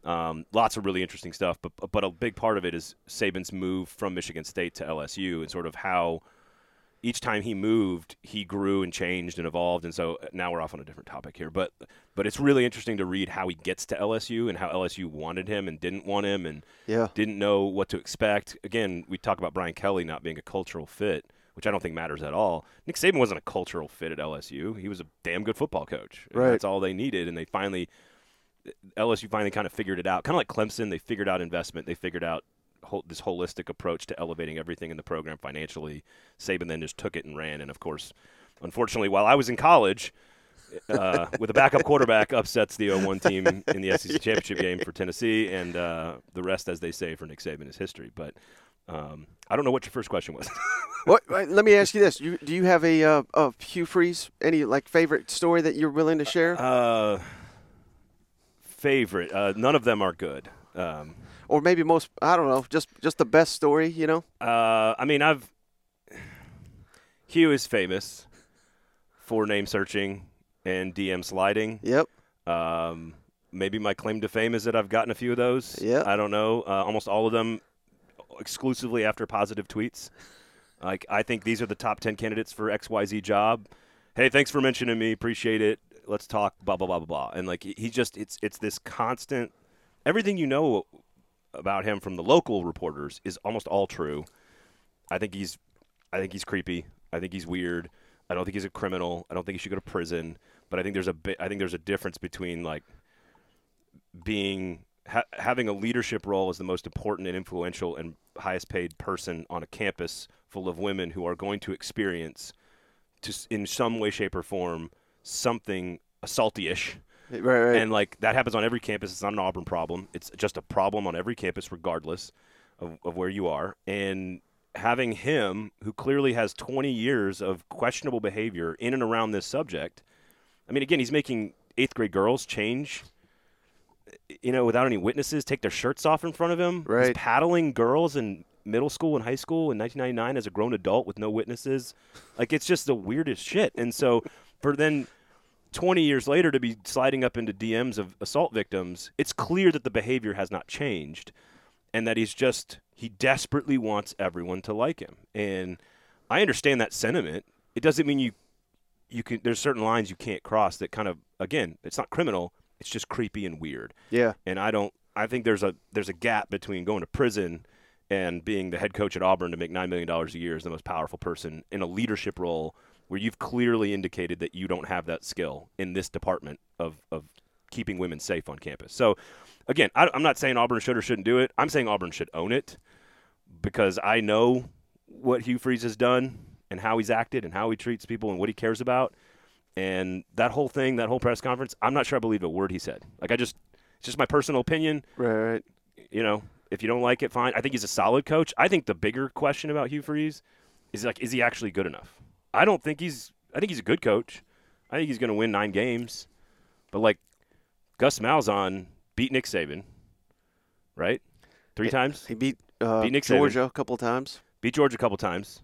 Um, lots of really interesting stuff, but but a big part of it is Saban's move from Michigan State to LSU and sort of how each time he moved, he grew and changed and evolved. And so uh, now we're off on a different topic here, but but it's really interesting to read how he gets to LSU and how LSU wanted him and didn't want him and Yeah. didn't know what to expect. Again, we talk about Brian Kelly not being a cultural fit, which I don't think matters at all. Nick Saban wasn't a cultural fit at LSU. He was a damn good football coach. Right. That's all they needed, and they finally LSU finally kind of figured it out. Kind of like Clemson, they figured out investment. They figured out whole, this holistic approach to elevating everything in the program financially. Saban then just took it and ran. And of course, unfortunately, while I was in college, uh, with a backup quarterback upsets the 0-1 team in the SEC championship game for Tennessee, and uh, the rest, as they say, for Nick Saban is history. But um, I don't know what your first question was. What? Let me ask you this: you, Do you have a, uh, a Hugh Freeze any like favorite story that you're willing to share, uh, favorite? Uh, none of them are good. Um, or maybe most? I don't know, just just the best story. You know? Uh, I mean, I've Hugh is famous for name searching and DM sliding. Yep. Um, maybe my claim to fame is that I've gotten a few of those. Yeah. I don't know. Uh, almost all of them exclusively after positive tweets. Like I think these are the top ten candidates for X Y Z job. Hey, thanks for mentioning me. Appreciate it. Let's talk. Blah blah blah blah blah. And like he he just it's it's this constant. Everything you know about him from the local reporters is almost all true. I think he's I think he's creepy. I think he's weird. I don't think he's a criminal. I don't think he should go to prison. But I think there's a bit, I think there's a difference between like being ha- having a leadership role as the most important and influential and highest paid person on a campus full of women who are going to experience to in some way shape or form something assaulty-ish Right. Right. and like that happens on every campus. It's not an Auburn problem. It's just a problem on every campus, regardless of, of where you are. And having him, who clearly has 20 years of questionable behavior in and around this subject, I mean, again, he's making eighth grade girls change, you know, without any witnesses, take their shirts off in front of him. He's Right. paddling girls in middle school and high school in 1999 as a grown adult with no witnesses. Like, it's just the weirdest shit. And so for then 20 years later to be sliding up into DMs of assault victims, it's clear that the behavior has not changed and that he's just he desperately wants everyone to like him. And I understand that sentiment. It doesn't mean you you can there's certain lines you can't cross that kind of again, it's not criminal, it's just creepy and weird. yeah. And I don't I think there's a there's a gap between going to prison and being the head coach at Auburn to make 9 million dollars a year as the most powerful person in a leadership role where you've clearly indicated that you don't have that skill in this department of, of keeping women safe on campus. So, again, I, I'm not saying Auburn should or shouldn't do it. I'm saying Auburn should own it because I know what Hugh Freeze has done and how he's acted and how he treats people and what he cares about. And that whole thing, that whole press conference, I'm not sure I believe a word he said. Like, I just, it's just my personal opinion Right. Right. you know, if you don't like it, fine. I think he's a solid coach. I think the bigger question about Hugh Freeze is like, is he actually good enough? I don't think he's. I think he's a good coach. I think he's going to win nine games, but like Gus Malzahn beat Nick Saban, right? Three times. He beat uh, Beat Nick Saban. Georgia a couple times. Beat Georgia a couple times.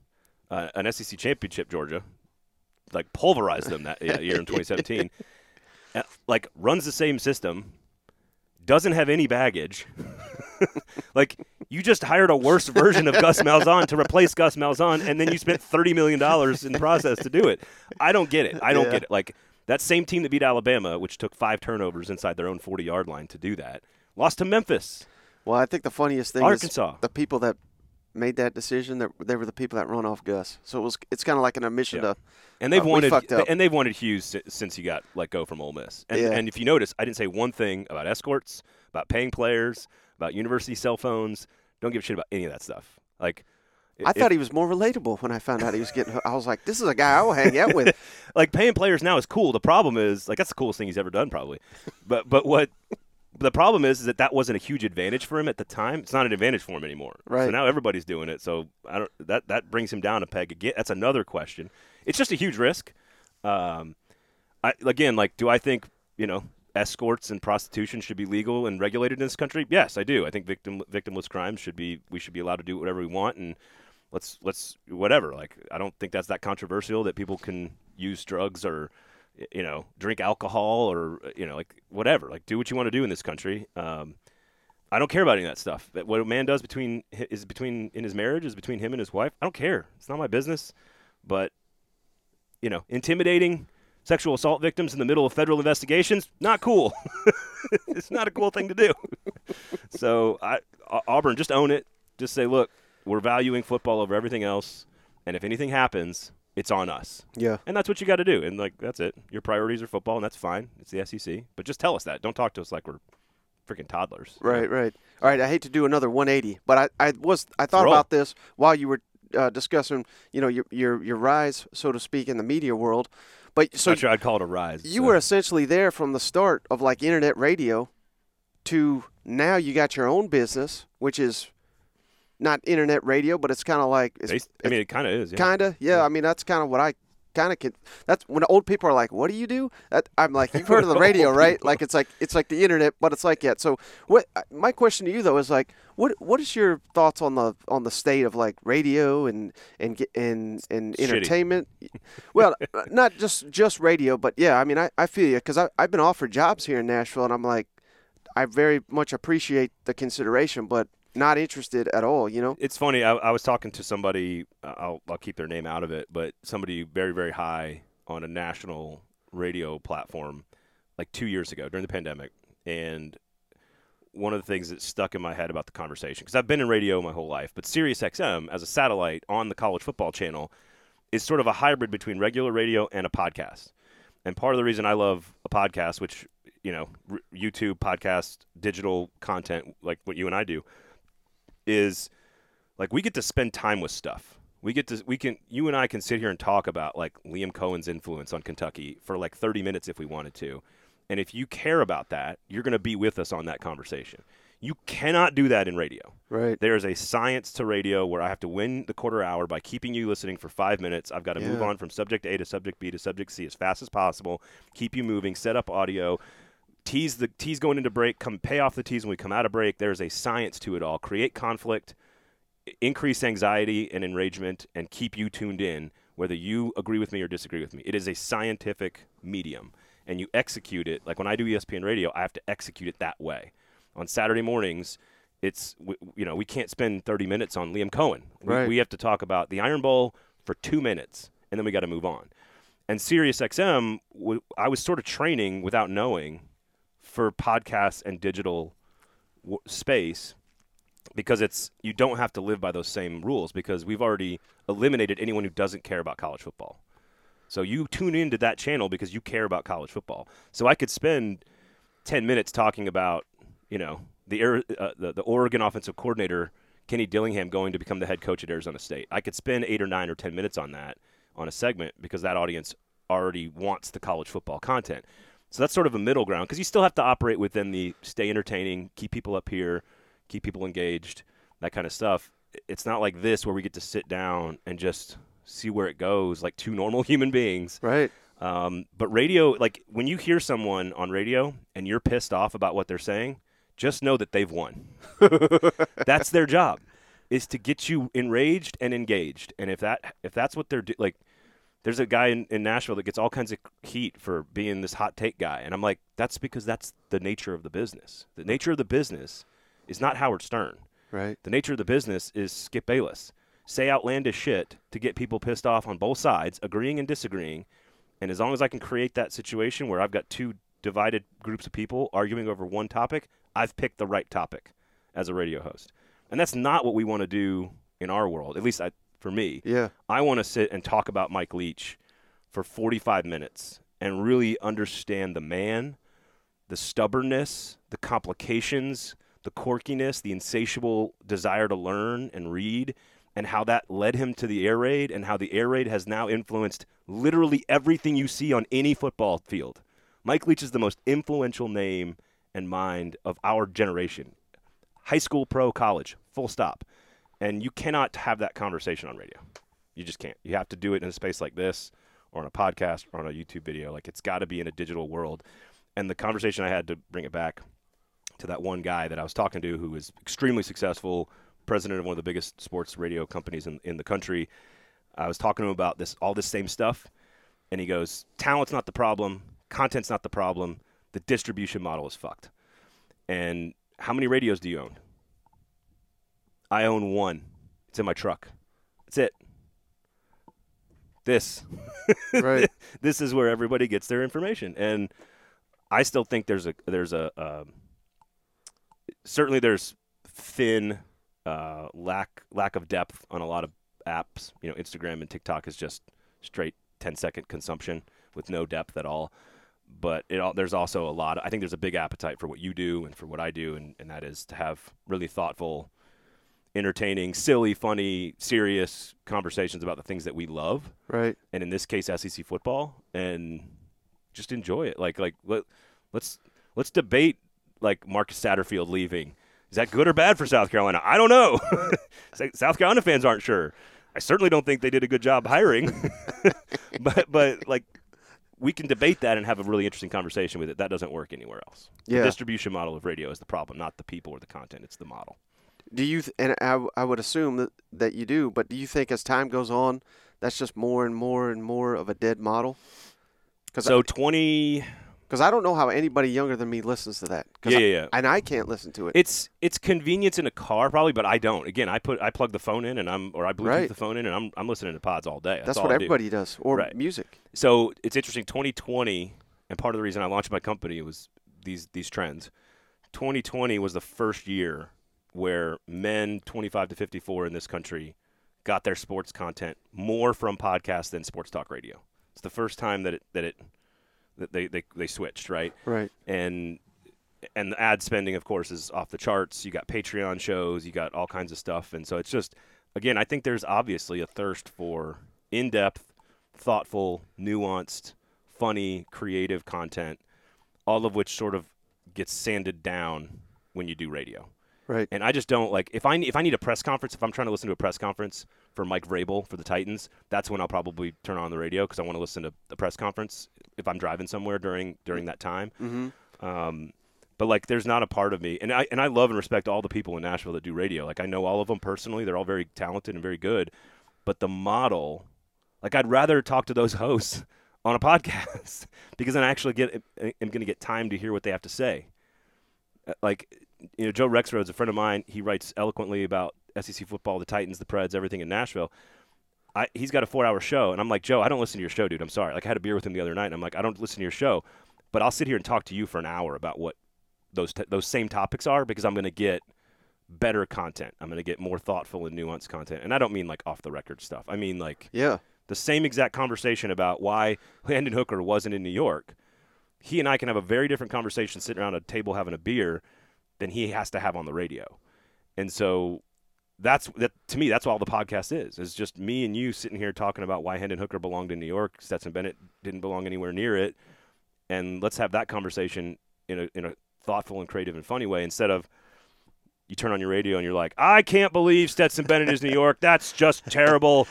Uh, an SEC championship, Georgia, like pulverized them that year in 2017. Uh, like runs the same system, doesn't have any baggage. like you just hired a worse version of Gus Malzahn to replace Gus Malzahn, and then you spent thirty million dollars in the process to do it. I don't get it. I don't Yeah. get it. Like that same team that beat Alabama, which took five turnovers inside their own forty-yard line to do that, lost to Memphis. Well, I think the funniest thing Arkansas. is the people that made that decision. That they were the people that run off Gus. So it was. It's kind of like an admission Yeah. to. And they've Uh, wanted fucked up. and they've wanted Hughes since he got let go from Ole Miss. And, Yeah. and if you notice, I didn't say one thing about escorts, about paying players, about university cell phones. Don't give a shit about any of that stuff. Like, I if- thought he was more relatable when I found out he was getting. I was like, this is a guy I will hang out with. like paying players now is cool. The problem is like that's the coolest thing he's ever done probably. But but what the problem is is that that wasn't a huge advantage for him at the time. It's not an advantage for him anymore. Right. So now everybody's doing it. So I don't that that brings him down a peg again. That's another question. It's just a huge risk. Um, I again like do I think you know escorts and prostitution should be legal and regulated in this country? Yes, I do. I think victim victimless crimes should be we should be allowed to do whatever we want and let's let's whatever. Like I don't think that's that controversial that people can use drugs or you know drink alcohol or you know like whatever. Like do what you want to do in this country. Um, I don't care about any of that stuff. What a man does between is between in his marriage is between him and his wife. I don't care. It's not my business. But you know, intimidating sexual assault victims in the middle of federal investigations not cool. it's not a cool thing to do. so I, Auburn, just own it. Just say, look, we're valuing football over everything else, and if anything happens, it's on us. Yeah. And that's what you got to do. And like that's it. Your priorities are football, and that's fine. It's the SEC. But just tell us that. Don't talk to us like we're freaking toddlers. Right, right. All right, I hate to do another 180, but I, I was I thought Roll. about this while you were uh, discussing, you know, your your your rise, so to speak, in the media world. But so sure I'd call it a rise. you so. were essentially there from the start of like internet radio to now you got your own business, which is not internet radio, but it's kind of like I mean, it kind of is. Yeah. kind of yeah. I mean, that's kind of what I kind of can. That's when old people are like, "What do you do?" That, I'm like, "You've heard of the radio, right?" Like it's like it's like the internet, but it's like yet. So what? Uh, my question to you though is like, what what is your thoughts on the on the state of like radio and and and and Shitty. entertainment? well, uh, not just just radio, but yeah. I mean, I I feel you because I I've been offered jobs here in Nashville, and I'm like, I very much appreciate the consideration, but not interested at all. You know. It's funny. I, I was talking to somebody. I'll, I'll keep their name out of it, but somebody very, very high on a national radio platform, like two years ago during the pandemic, and one of the things that stuck in my head about the conversation because I've been in radio my whole life, but Sirius XM as a satellite on the college football channel is sort of a hybrid between regular radio and a podcast. And part of the reason I love a podcast, which you know, YouTube podcast, digital content like what you and I do, is like we get to spend time with stuff. We get to we can you and I can sit here and talk about like Liam Coen's influence on Kentucky for like 30 minutes if we wanted to. And if you care about that, you're going to be with us on that conversation. You cannot do that in radio. Right. There is a science to radio where I have to win the quarter hour by keeping you listening for five minutes. I've got to move on from subject A to subject B to subject C as fast as possible. Keep you moving. Set up audio. Tease the tease going into break. Come pay off the tease when we come out of break. There's a science to it all. Create conflict, increase anxiety and enragement, and keep you tuned in, whether you agree with me or disagree with me. It is a scientific medium, and you execute it. Like when I do ESPN radio, I have to execute it that way. On Saturday mornings, it's you know we can't spend 30 minutes on Liam Coen. We, Right. we have to talk about the Iron Bowl for two minutes, and then we got to move on. And Sirius XM, w- I was sort of training without knowing for podcasts and digital w- space because it's you don't have to live by those same rules because we've already eliminated anyone who doesn't care about college football. So you tune into that channel because you care about college football. So I could spend 10 minutes talking about, you know, the uh, the, the Oregon offensive coordinator Kenny Dillingham going to become the head coach at Arizona State. I could spend 8 or 9 or 10 minutes on that on a segment because that audience already wants the college football content. So that's sort of a middle ground because you still have to operate within the stay entertaining, keep people up here, keep people engaged, that kind of stuff. It's not like this where we get to sit down and just see where it goes like two normal human beings. Right. Um, but radio, like when you hear someone on radio and you're pissed off about what they're saying, just know that they've won. that's their job, is to get you enraged and engaged. And if that if that's what they're do, like, there's a guy in, in Nashville that gets all kinds of heat for being this hot take guy, and I'm like, that's because that's the nature of the business. The nature of the business is not Howard Stern. Right. The nature of the business is Skip Bayless. Say outlandish shit to get people pissed off on both sides, agreeing and disagreeing. And as long as I can create that situation where I've got two divided groups of people arguing over one topic, I've picked the right topic as a radio host. And that's not what we want to do in our world, at least I, for me. Yeah. I want to sit and talk about Mike Leach for 45 minutes and really understand the man, the stubbornness, the complications, the quirkiness, the insatiable desire to learn and read, and how that led him to the air raid, and how the air raid has now influenced literally everything you see on any football field. Mike Leach is the most influential name and mind of our generation. High school, pro, college, full stop. And you cannot have that conversation on radio. You just can't. You have to do it in a space like this, or on a podcast, or on a YouTube video. Like it's got to be in a digital world. And the conversation I had to bring it back to that one guy that I was talking to who is extremely successful, president of one of the biggest sports radio companies in, in the country. I was talking to him about this all this same stuff, and he goes, "Talent's not the problem, content's not the problem. The distribution model is fucked." And how many radios do you own? I own one. It's in my truck. That's it. This Right. this is where everybody gets their information, and I still think there's a there's a um, certainly there's thin uh, lack lack of depth on a lot of apps. You know, Instagram and TikTok is just straight 10 second consumption with no depth at all. But it all, there's also a lot. I think there's a big appetite for what you do and for what I do, and, and that is to have really thoughtful, entertaining, silly, funny, serious conversations about the things that we love, Right. and in this case, SEC football, and just enjoy it. Like like let, let's let's debate like Marcus Satterfield leaving. Is that good or bad for South Carolina? I don't know. South Carolina fans aren't sure. I certainly don't think they did a good job hiring. but but like we can debate that and have a really interesting conversation with it. That doesn't work anywhere else. Yeah. The distribution model of radio is the problem, not the people or the content. It's the model. Do you? Th- and I would assume that that you do. But do you think as time goes on, that's just more and more and more of a dead model? Because So twenty. because I don't know how anybody younger than me listens to that. 'Cause Yeah, I- yeah, yeah. And I can't listen to it. It's it's convenience in a car probably, but I don't. Again, I put I plug the phone in and I'm or I Bluetooth Right. the phone in and I'm I'm listening to pods all day. That's, that's all what I do. everybody does. Or Right. music. So it's interesting. 2020, and part of the reason I launched my company was these these trends. 2020 was the first year where men 25 to 54 in this country got their sports content more from podcasts than sports talk radio. It's the first time that it that it that they they, they switched right? Right. and and the ad spending of course is off the charts. You got patreon shows. You got all kinds of stuff. And so it's just again i think there's obviously a thirst for in-depth thoughtful nuanced funny creative content all of which sort of gets sanded down when you do radio Right. and I just don't like if I if I need a press conference if I'm trying to listen to a press conference for Mike Vrabel for the Titans that's when I'll probably turn on the radio because I want to listen to the press conference if I'm driving somewhere during during that time. Mm-hmm. Um, but like, there's not a part of me, and I and I love and respect all the people in Nashville that do radio. Like, I know all of them personally; they're all very talented and very good. But the model, like, I'd rather talk to those hosts on a podcast because then I actually get am going to get time to hear what they have to say. Uh, Like, you know, Joe Rexrode's a friend of mine. He writes eloquently about SEC football, the Titans, the Preds, everything in Nashville. I, he's got a four-hour show, and I'm like, Joe, I don't listen to your show, dude. I'm sorry. Like, I had a beer with him the other night, and I'm like, I don't listen to your show, but I'll sit here and talk to you for an hour about what those t- those same topics are because I'm going to get better content. I'm going to get more thoughtful and nuanced content, and I don't mean like off the record stuff. I mean like Yeah. the same exact conversation about why Hendon Hooker wasn't in New York. He and I can have a very different conversation sitting around a table having a beer than he has to have on the radio. And so that's that to me that's all the podcast is. Is just me and you sitting here talking about why Hendon Hooker belonged in New York, Stetson Bennett didn't belong anywhere near it. And let's have that conversation in a in a thoughtful and creative and funny way instead of you turn on your radio and you're like, I can't believe Stetson Bennett is New York. That's just terrible.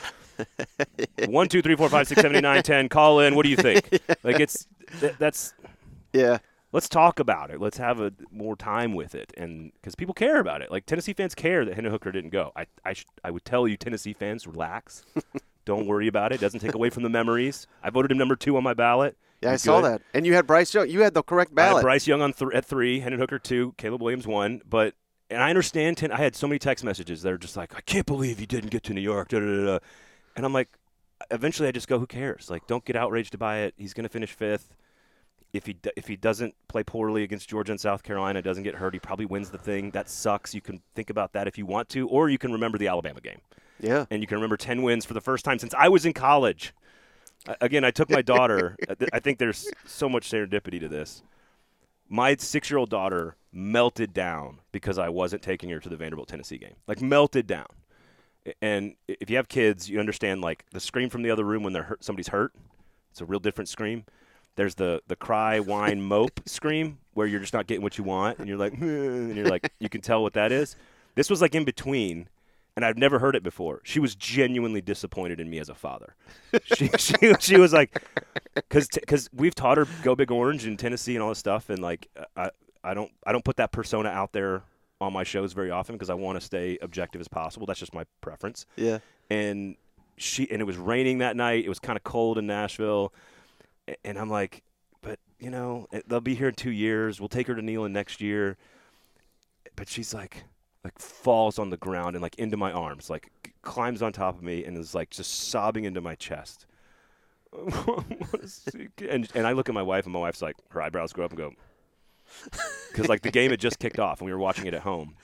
One, two, three, four, five, six, seven, eight, nine, ten. Call in. What do you think? Like it's th- that's. Yeah. Let's talk about it. Let's have a more time with it, and because people care about it. Like Tennessee fans care that Hendon Hooker didn't go. I I, sh- I would tell you, Tennessee fans, relax. Don't worry about it. it. Doesn't take away from the memories. I voted him number two on my ballot. Yeah, I saw good. that. And you had Bryce Young. You had the correct I had ballot. Bryce Young on th- at three, Hendon Hooker two, Caleb Williams one. But and I understand. Ten, I had so many text messages that are just like, I can't believe you didn't get to New York. Da, da, da, da. And I'm like, eventually I just go, who cares? Like, don't get outraged by it. He's going to finish fifth. If he if he doesn't play poorly against Georgia and South Carolina, doesn't get hurt, he probably wins the thing. That sucks. You can think about that if you want to, or you can remember the Alabama game Yeah. and you can remember 10 wins for the first time since I was in college. Again, I took my daughter. I think there's so much serendipity to this. My six year old daughter melted down because I wasn't taking her to the Vanderbilt Tennessee game. Like, melted down. And if you have kids, you understand like the scream from the other room when they're hurt, somebody's hurt. It's a real different scream. There's the the cry, whine, mope scream where you're just not getting what you want, and you're like, and you're like, you can tell what that is. This was like in between, and I've never heard it before. She was genuinely disappointed in me as a father. She she, she was like, because because we've taught her go big orange in Tennessee and all this stuff, and like I I don't I don't put that persona out there on my shows very often because I want to stay objective as possible. That's just my preference Yeah. and she and it was raining that night. It was kind of cold in Nashville, and I'm like, but you know, they'll be here in two years. We'll take her to Neyland next year. But she's like, like falls on the ground and like into my arms, like climbs on top of me and is like just sobbing into my chest. And and I look at my wife and my wife's like, her eyebrows go up and go, because like the game had just kicked off and we were watching it at home,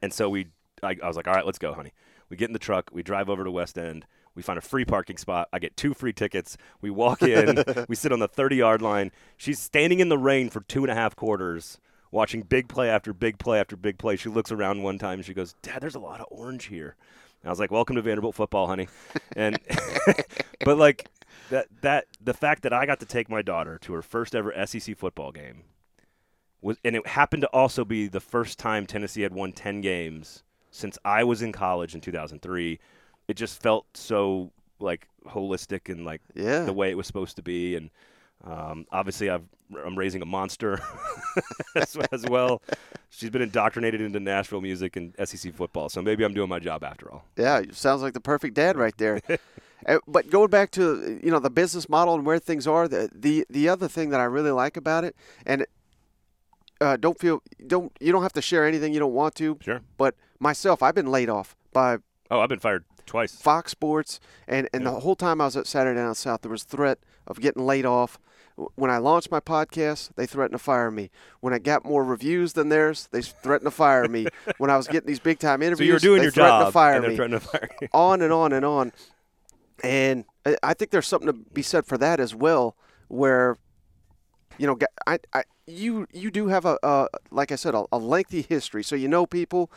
and so we, I, I was like, all right, let's go, honey. We get in the truck, we drive over to West End, we find a free parking spot. I get two free tickets. We walk in, we sit on the 30 yard line. She's standing in the rain for two and a half quarters watching big play after big play after big play. She looks around one time and she goes, "Dad, there's a lot of orange here." And I was like, "Welcome to Vanderbilt football, honey." And but like that that the fact that I got to take my daughter to her first ever SEC football game was, and it happened to also be the first time Tennessee had won ten games since I was in college in 2003. It just felt so like holistic and like Yeah. the way it was supposed to be. And um, obviously, I've, I'm raising a monster as, as well. She's been indoctrinated into Nashville music and SEC football, so maybe I'm doing my job after all. Yeah, sounds like the perfect dad right there. Uh, but going back to you know the business model and where things are, the the the other thing that I really like about it, and uh, don't feel don't you don't have to share anything you don't want to. Sure. But myself, I've been laid off by Oh, I've been fired twice. Fox Sports, and, and the whole time I was at Saturday Night South, there was threat of getting laid off. When I launched my podcast, they threatened to fire me. When I got more reviews than theirs, they threatened to fire me. When I was getting these big time interviews, So you were doing your threatened job, to fire and they're me. threatening to fire you. on and on and on. And I- think there's something to be said for that as well, where you know, I, I you you do have a, a like I said a, a lengthy history, so you know people.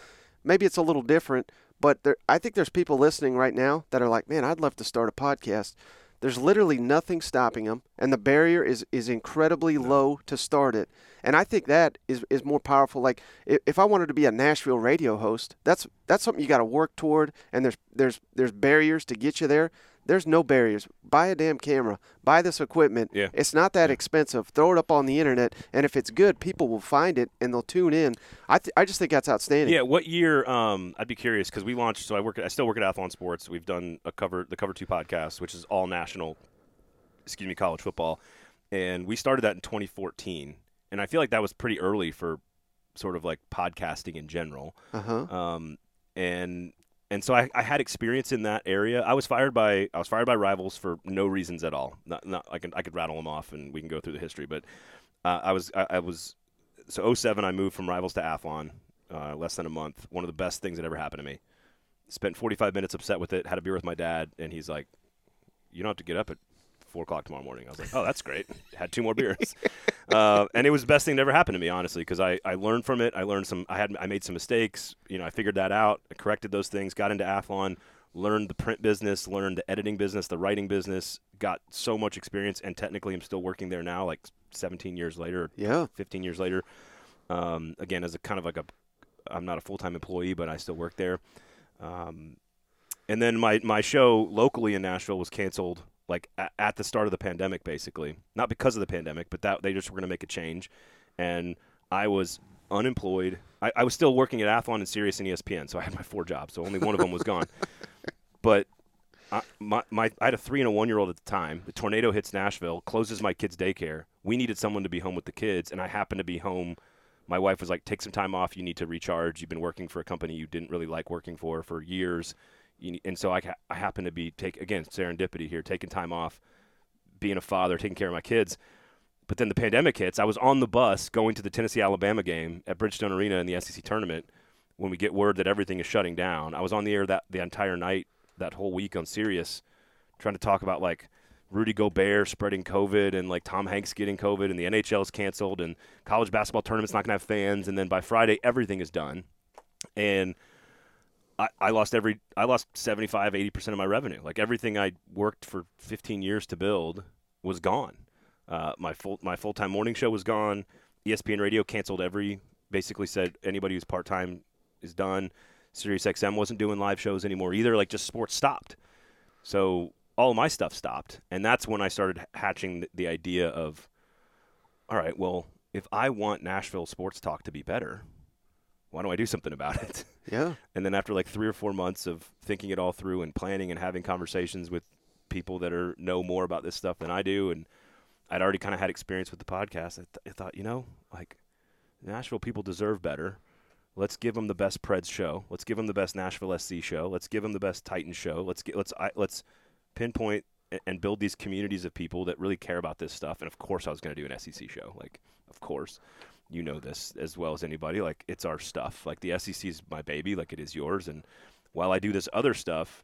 Maybe it's a little different, but there, I think there's people listening right now that are like, man, I'd love to start a podcast. There's literally nothing stopping them, and the barrier is is incredibly low to start it. And I think that is is more powerful. Like if, if I wanted to be a Nashville radio host, that's that's something you got to work toward, and there's there's there's barriers to get you there. There's no barriers. Buy a damn camera. Buy this equipment. Yeah. It's not that expensive. Throw it up on the internet, and if it's good, people will find it and they'll tune in. I th- I just think that's outstanding. Yeah, what year? Um, I'd be curious because we launched. So I work. At, I still work at Athlon Sports. We've done a cover, the Cover Two podcast, which is all national. Excuse me, college football, and we started that in 2014. And I feel like that was pretty early for sort of like podcasting in general. Uh huh. Um, and and so I, I had experience in that area. I was fired by I was fired by rivals for no reasons at all. Not, not I can I could rattle them off and we can go through the history. But uh, I was I, I was so 07 I moved from rivals to Athlon, uh, less than a month. One of the best things that ever happened to me. Spent 45 minutes upset with it. Had a beer with my dad, and he's like, "You don't have to get up at four o'clock tomorrow morning." I was like, "Oh, that's great." Had two more beers, uh, and it was the best thing that ever happened to me, honestly, because I, I learned from it. I learned some. I had I made some mistakes. You know, I figured that out. I corrected those things. Got into Athlon. Learned the print business. Learned the editing business. The writing business. Got so much experience, and technically, I'm still working there now, like 17 years later. Yeah. 15 years later. Um, again, as a kind of like a, I'm not a full time employee, but I still work there. Um, and then my my show locally in Nashville was canceled like a- at the start of the pandemic, basically. Not because of the pandemic, but that they just were going to make a change, and I was unemployed. I, I was still working at Athlon and Sirius and ESPN, so I had my four jobs. So only one of them was gone. But I, my, my, I had a three and a one year old at the time. The tornado hits Nashville, closes my kids' daycare. We needed someone to be home with the kids, and I happened to be home. My wife was like, "Take some time off. You need to recharge. You've been working for a company you didn't really like working for for years." And so I, I happened to be take again serendipity here, taking time off, being a father, taking care of my kids. But then the pandemic hits. I was on the bus going to the Tennessee Alabama game at Bridgestone Arena in the SEC tournament when we get word that everything is shutting down. I was on the air that the entire night, that whole week on Sirius, trying to talk about like Rudy Gobert spreading COVID and like Tom Hanks getting COVID and the NHL's canceled and college basketball tournament's not gonna have fans and then by Friday everything is done. And I, I lost every I lost 75 80% of my revenue. Like everything I worked for 15 years to build was gone. Uh, my full my full time morning show was gone. ESPN Radio canceled every. Basically said anybody who's part time is done. Sirius XM wasn't doing live shows anymore either. Like just sports stopped. So all my stuff stopped, and that's when I started hatching the, the idea of, all right, well, if I want Nashville sports talk to be better, why don't I do something about it? Yeah. And then after like three or four months of thinking it all through and planning and having conversations with people that are know more about this stuff than I do, and I'd already kind of had experience with the podcast. I, th- I thought, you know, like Nashville people deserve better. Let's give them the best Preds show. Let's give them the best Nashville SC show. Let's give them the best Titans show. Let's get let's I, let's pinpoint and build these communities of people that really care about this stuff. And of course, I was going to do an SEC show. Like, of course, you know this as well as anybody. Like, it's our stuff. Like, the SEC is my baby. Like, it is yours. And while I do this other stuff,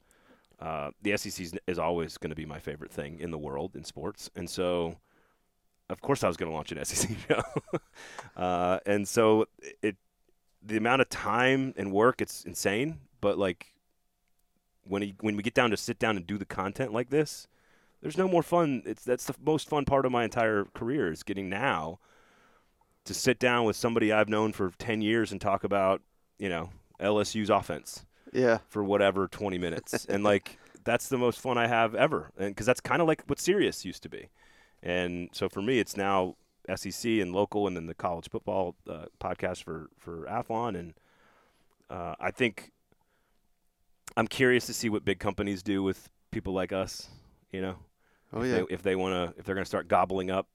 uh, the SEC is, always going to be my favorite thing in the world in sports. And so, of course I was going to launch an SEC show. uh, and so it the amount of time and work it's insane, but like when he, when we get down to sit down and do the content like this, there's no more fun. It's that's the most fun part of my entire career is getting now to sit down with somebody I've known for 10 years and talk about, you know, LSU's offense Yeah. for whatever 20 minutes. and like that's the most fun I have ever. And cuz that's kind of like what Sirius used to be. And so for me it's now SEC and local and then the college football uh, podcast for for Athlon and uh, I think I'm curious to see what big companies do with people like us, you know. Oh if yeah. they, if they want to if they're going to start gobbling up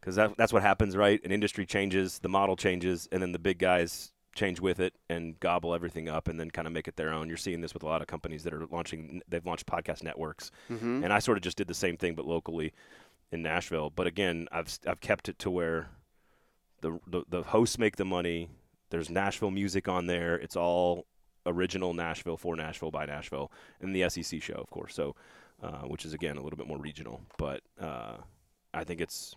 because that, that's what happens right? An industry changes the model changes and then the big guys change with it and gobble everything up and then kind of make it their own. You're seeing this with a lot of companies that are launching they've launched podcast networks. Mm-hmm. and i sort of just did the same thing but locally in nashville. But again i've, I've kept it to where the, the, the hosts make the money. There's nashville music on there. It's all original nashville for nashville by nashville and the sec show of course. So uh, which is again a little bit more regional. But uh, I think it's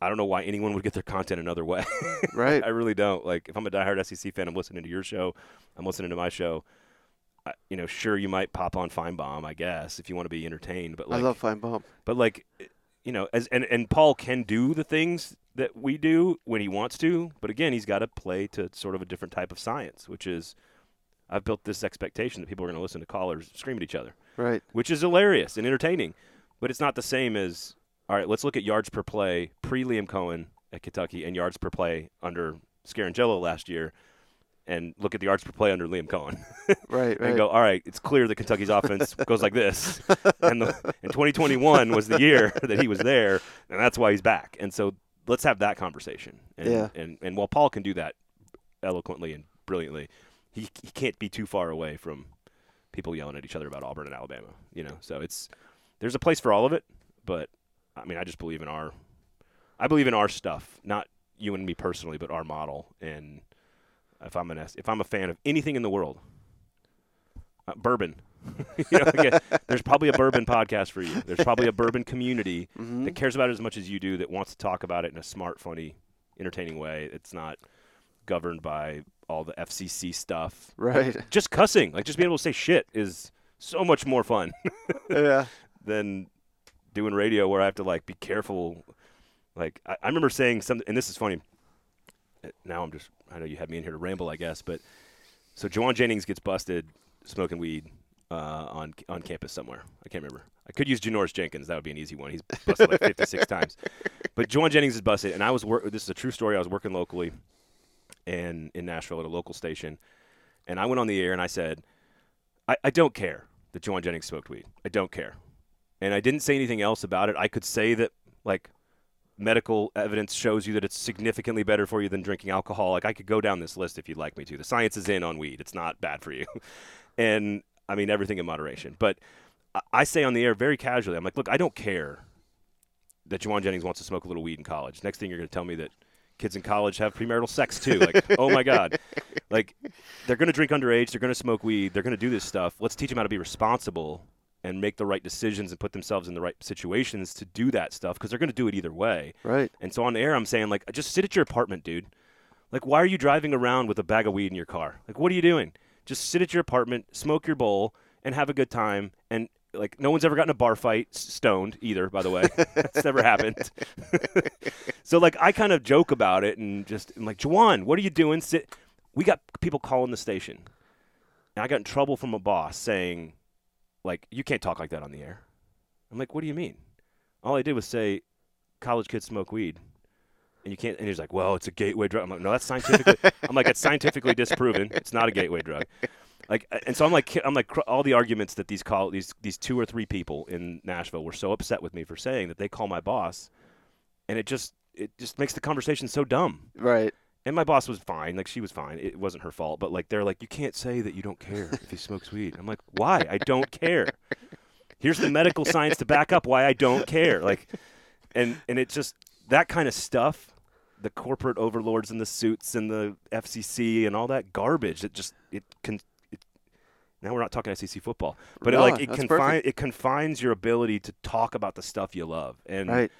I don't know why anyone would get their content another way. Right. I really don't. Like if I'm a diehard SEC fan, I'm listening to your show, I'm listening to my show. I, you know, sure you might pop on Finebaum, I guess, if you want to be entertained. But like, I love Finebaum. but like, you know, as and and Paul can do the things that we do when he wants to, but again, he's got to play to sort of a different type of science, which is I've built this expectation that people are going to listen to callers scream at each other Right. which is hilarious and entertaining. But it's not the same as all right. Let's look at yards per play pre Liam Coen at Kentucky and yards per play under Scangarello last year, and look at the yards per play under Liam Coen, Right. Right. and go all right. It's clear that Kentucky's offense goes like this, and the, and 2021 was the year that he was there, and that's why he's back. And so let's have that conversation. And, Yeah. And and while Paul can do that eloquently and brilliantly, he he can't be too far away from people yelling at each other about Auburn and Alabama. You know, so it's there's a place for all of it, but I mean, I just believe in our, I believe in our stuff, not you and me personally, but our model. And if I'm an if I'm a fan of anything in the world, uh, bourbon. you know, again, there's probably a bourbon podcast for you. There's probably a bourbon community Mm-hmm. that cares about it as much as you do, that wants to talk about it in a smart, funny, entertaining way. It's not governed by all the FCC stuff Right. just cussing, like just being able to say shit is so much more fun yeah. than doing radio where I have to like be careful. Like I, I remember saying something, and this is funny. Now I'm just, I know you had me in here to ramble, I guess, but so Jauan Jennings gets busted smoking weed uh, on on campus somewhere. I can't remember. I could use Janoris Jenkins. That would be an easy one. He's busted like 56 times. But Jauan Jennings is busted, and I was work. This is a true story. I was working locally, and in Nashville at a local station, and I went on the air and I said, I, I don't care that Jauan Jennings smoked weed. I don't care, and I didn't say anything else about it. I could say that like medical evidence shows you that it's significantly better for you than drinking alcohol. Like I could go down this list if you'd like me to. The science is in on weed. It's not bad for you. and I mean everything in moderation. But I- say on the air very casually, I'm like, look, I don't care that Jauan Jennings wants to smoke a little weed in college. Next thing you're going to tell me that kids in college have premarital sex too. Like, oh my God. Like, they're going to drink underage. They're going to smoke weed. They're going to do this stuff. Let's teach them how to be responsible and make the right decisions and put themselves in the right situations to do that stuff because they're going to do it either way. Right. And so on the air, I'm saying, like, just sit at your apartment, dude. Like, why are you driving around with a bag of weed in your car? Like, what are you doing? Just sit at your apartment, smoke your bowl, and have a good time. And, like, no one's ever gotten a bar fight stoned either, by the way. That's never happened. so, like, I kind of joke about it and just, I'm like, Jauan, what are you doing? Sit. We got people calling the station. And I got in trouble from a boss saying, like, you can't talk like that on the air. I'm like, what do you mean? All I did was say, college kids smoke weed. And you can't, and he's like, well, it's a gateway drug. I'm like, no, that's scientifically, I'm like, it's scientifically disproven. It's not a gateway drug. Like, and so I'm like, I'm like, all the arguments that these call these these two or three people in Nashville were so upset with me for saying that they call my boss, and it just it just makes the conversation so dumb. Right. And my boss was fine, like she was fine. It wasn't her fault, but like they're like, you can't say that you don't care if he smokes weed. I'm like, why? I don't care. Here's the medical science to back up why I don't care. Like, and and it just that kind of stuff, the corporate overlords and the suits and the FCC and all that garbage. It just it can. It, now we're not talking SEC football, but it, like it confine it confines your ability to talk about the stuff you love. And Right.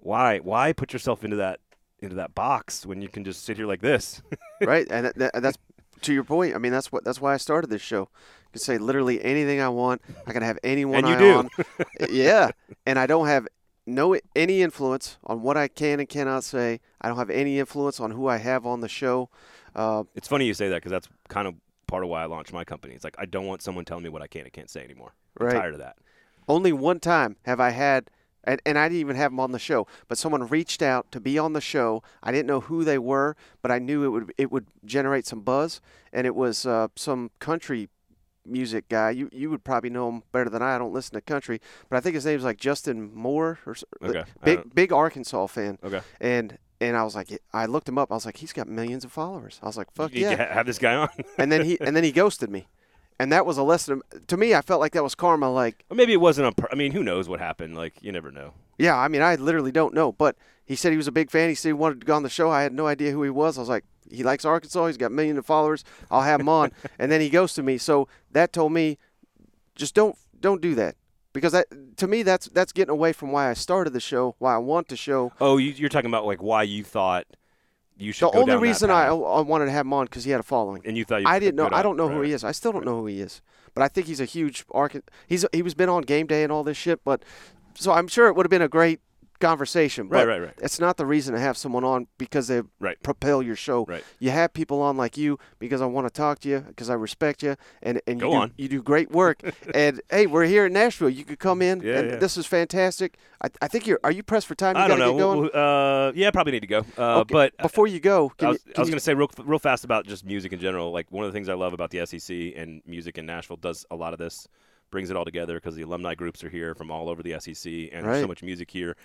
why why put yourself into that into that box when you can just sit here like this? right? And that, that, that's to your point. I mean, that's what that's why I started this show. I can say literally anything I want. I can have anyone And you do. on. yeah, and I don't have no any influence on what I can and cannot say. I don't have any influence on who I have on the show. Uh, It's funny you say that because that's kind of part of why I launched my company. It's like I don't want someone telling me what I can and can't say anymore. I'm Right. tired of that. only one time have I had, and, and I didn't even have them on the show, but someone reached out to be on the show. I didn't know who they were, but I knew it would it would generate some buzz, and it was uh, some country music guy. You you would probably know him better than I. I don't listen to country, but I think his name's like Justin Moore or Okay, big big Arkansas fan. Okay. And and I was like, I looked him up. I was like, he's got millions of followers. I was like, fuck You- yeah have this guy on. and then he and then he ghosted me, and that was a lesson to me. I felt like that was karma. Like, Or maybe it wasn't a. I mean, who knows what happened? Like you never know. yeah, I mean, I literally don't know. But he said he was a big fan. He said he wanted to go on the show. I had no idea who he was. I was like, he likes Arkansas. He's got millions of followers. I'll have him on. and then he goes to me. So that told me, just don't don't do that because that to me that's that's getting away from why I started the show. Why I want the show. Oh, you, you're talking about like why you thought you should. The only reason I. I wanted to have him on because he had a following. and you thought you I didn't know. I don't know who he is. I still don't know who he is. But I think he's a huge Arkan. He's he was been on game day and all this shit. But so I'm sure it would have been a great conversation. Right, but right, right. It's not the reason to have someone on because they Right. propel your show. Right. You have people on like you because I want to talk to you because I respect you and and you Go do, on. you do great work. and hey, we're here in Nashville. You could come in Yeah, and yeah. this is fantastic. I, I think you're. Are you pressed for time? You I don't know. Get going? Uh, yeah, probably need to go. Uh, Okay, But before you go, can I was, you, was going to say real, real fast about just music in general. Like one of the things I love about the SEC and music in Nashville does a lot of this, brings it all together because the alumni groups are here from all over the SEC, and there's so much music here.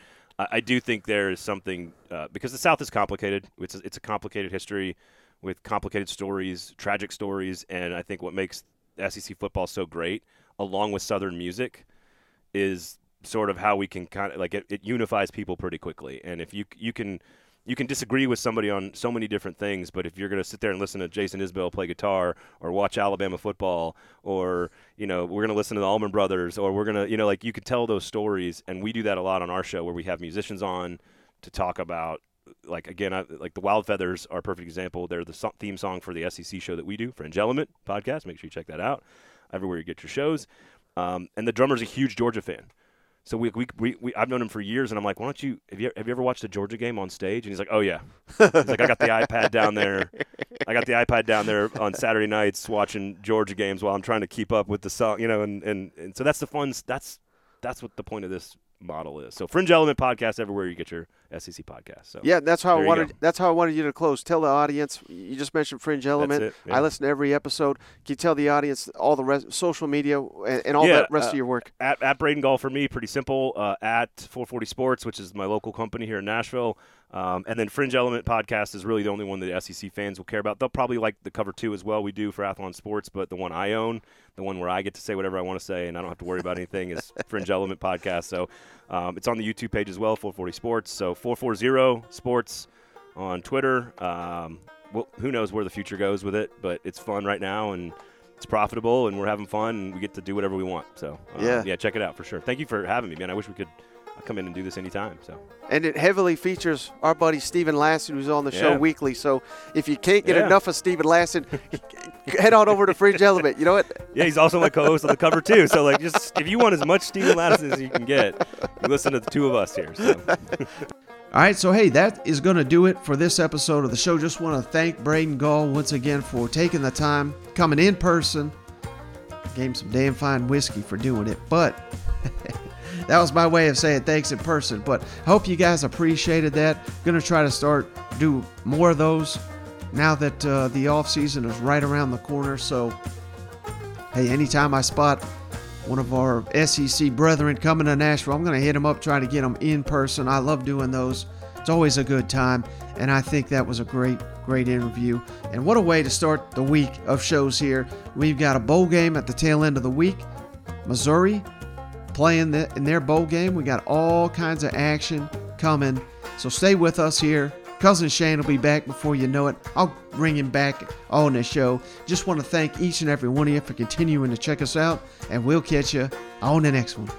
I, I do think there is something uh, because the South is complicated. It's a, it's a complicated history with complicated stories, tragic stories, and I think what makes SEC football so great, along with Southern music, is sort of how we can kind of like it, it unifies people pretty quickly. And if you you can you can disagree with somebody on so many different things, but if you're going to sit there and listen to Jason Isbell play guitar or watch Alabama football or, you know, we're going to listen to the Allman Brothers or we're going to, you know, like you could tell those stories. And we do that a lot on our show where we have musicians on to talk about, like, again, I, like the Wild Feathers are a perfect example. They're the theme song for the SEC show that we do, Fringe Element podcast. Make sure you check that out everywhere you get your shows. Um, and the drummer's a huge Georgia fan. So we, we, we, we I've known him for years, and I'm like, why don't you have you have you ever watched a Georgia game on stage? And he's like, oh yeah. He's like, I got the iPad down there. I got the iPad down there on Saturday nights watching Georgia games while I'm trying to keep up with the song, you know. And, and, and so that's the fun. That's that's what the point of this model is. So Fringe Element podcast everywhere you get your SEC podcast. So Yeah, that's how I wanted. go. That's how I wanted you to close. Tell the audience. You just mentioned Fringe Element. it, yeah. I listen to every episode. Can you tell the audience all the rest, social media and, and all Yeah, the rest uh, of your work? at, at Braden Gall for me, pretty simple. Uh, at 440 Sports, which is my local company here in Nashville. Um, and then Fringe Element podcast is really the only one that SEC fans will care about. They'll probably like the cover two as well. We do for Athlon Sports, but the one I own, the one where I get to say whatever I want to say and I don't have to worry about anything, is Fringe Element podcast. So um, it's on the YouTube page as well, 440 Sports. So 440 Sports on Twitter. Um, well, who knows where the future goes with it, but it's fun right now and it's profitable and we're having fun and we get to do whatever we want. So uh, Yeah. yeah, check it out for sure. Thank you for having me, man. I wish we could uh, come in and do this anytime. So And it heavily features our buddy Steven Lassan, who's on the show Yeah. weekly. So if you can't get Yeah. enough of Steven Lassan, head on over to Fringe Element. You know what? yeah, he's also my co-host on the cover too. So like, just if you want as much Steven Madison as you can get, you listen to the two of us here. So. All right, so hey, that is going to do it for this episode of the show. Just want to thank Braden Gall once again for taking the time, coming in person. Gave him some damn fine whiskey for doing it, but that was my way of saying thanks in person. But hope you guys appreciated that. To try to start do more of those now that uh, the off season is right around the corner. So hey, anytime I spot one of our SEC brethren coming to Nashville, I'm to hit them up, try to get them in person. I love doing those. It's always a good time, and I think that was a great, great interview. And what a way to start the week of shows here. We've got a bowl game at the tail end of the week. Missouri playing in their bowl game. We got all kinds of action coming. So stay with us here. Cousin Shane will be back before you know it. I'll bring him back on the show. Just want to thank each and every one of you for continuing to check us out, and we'll catch you on the next one.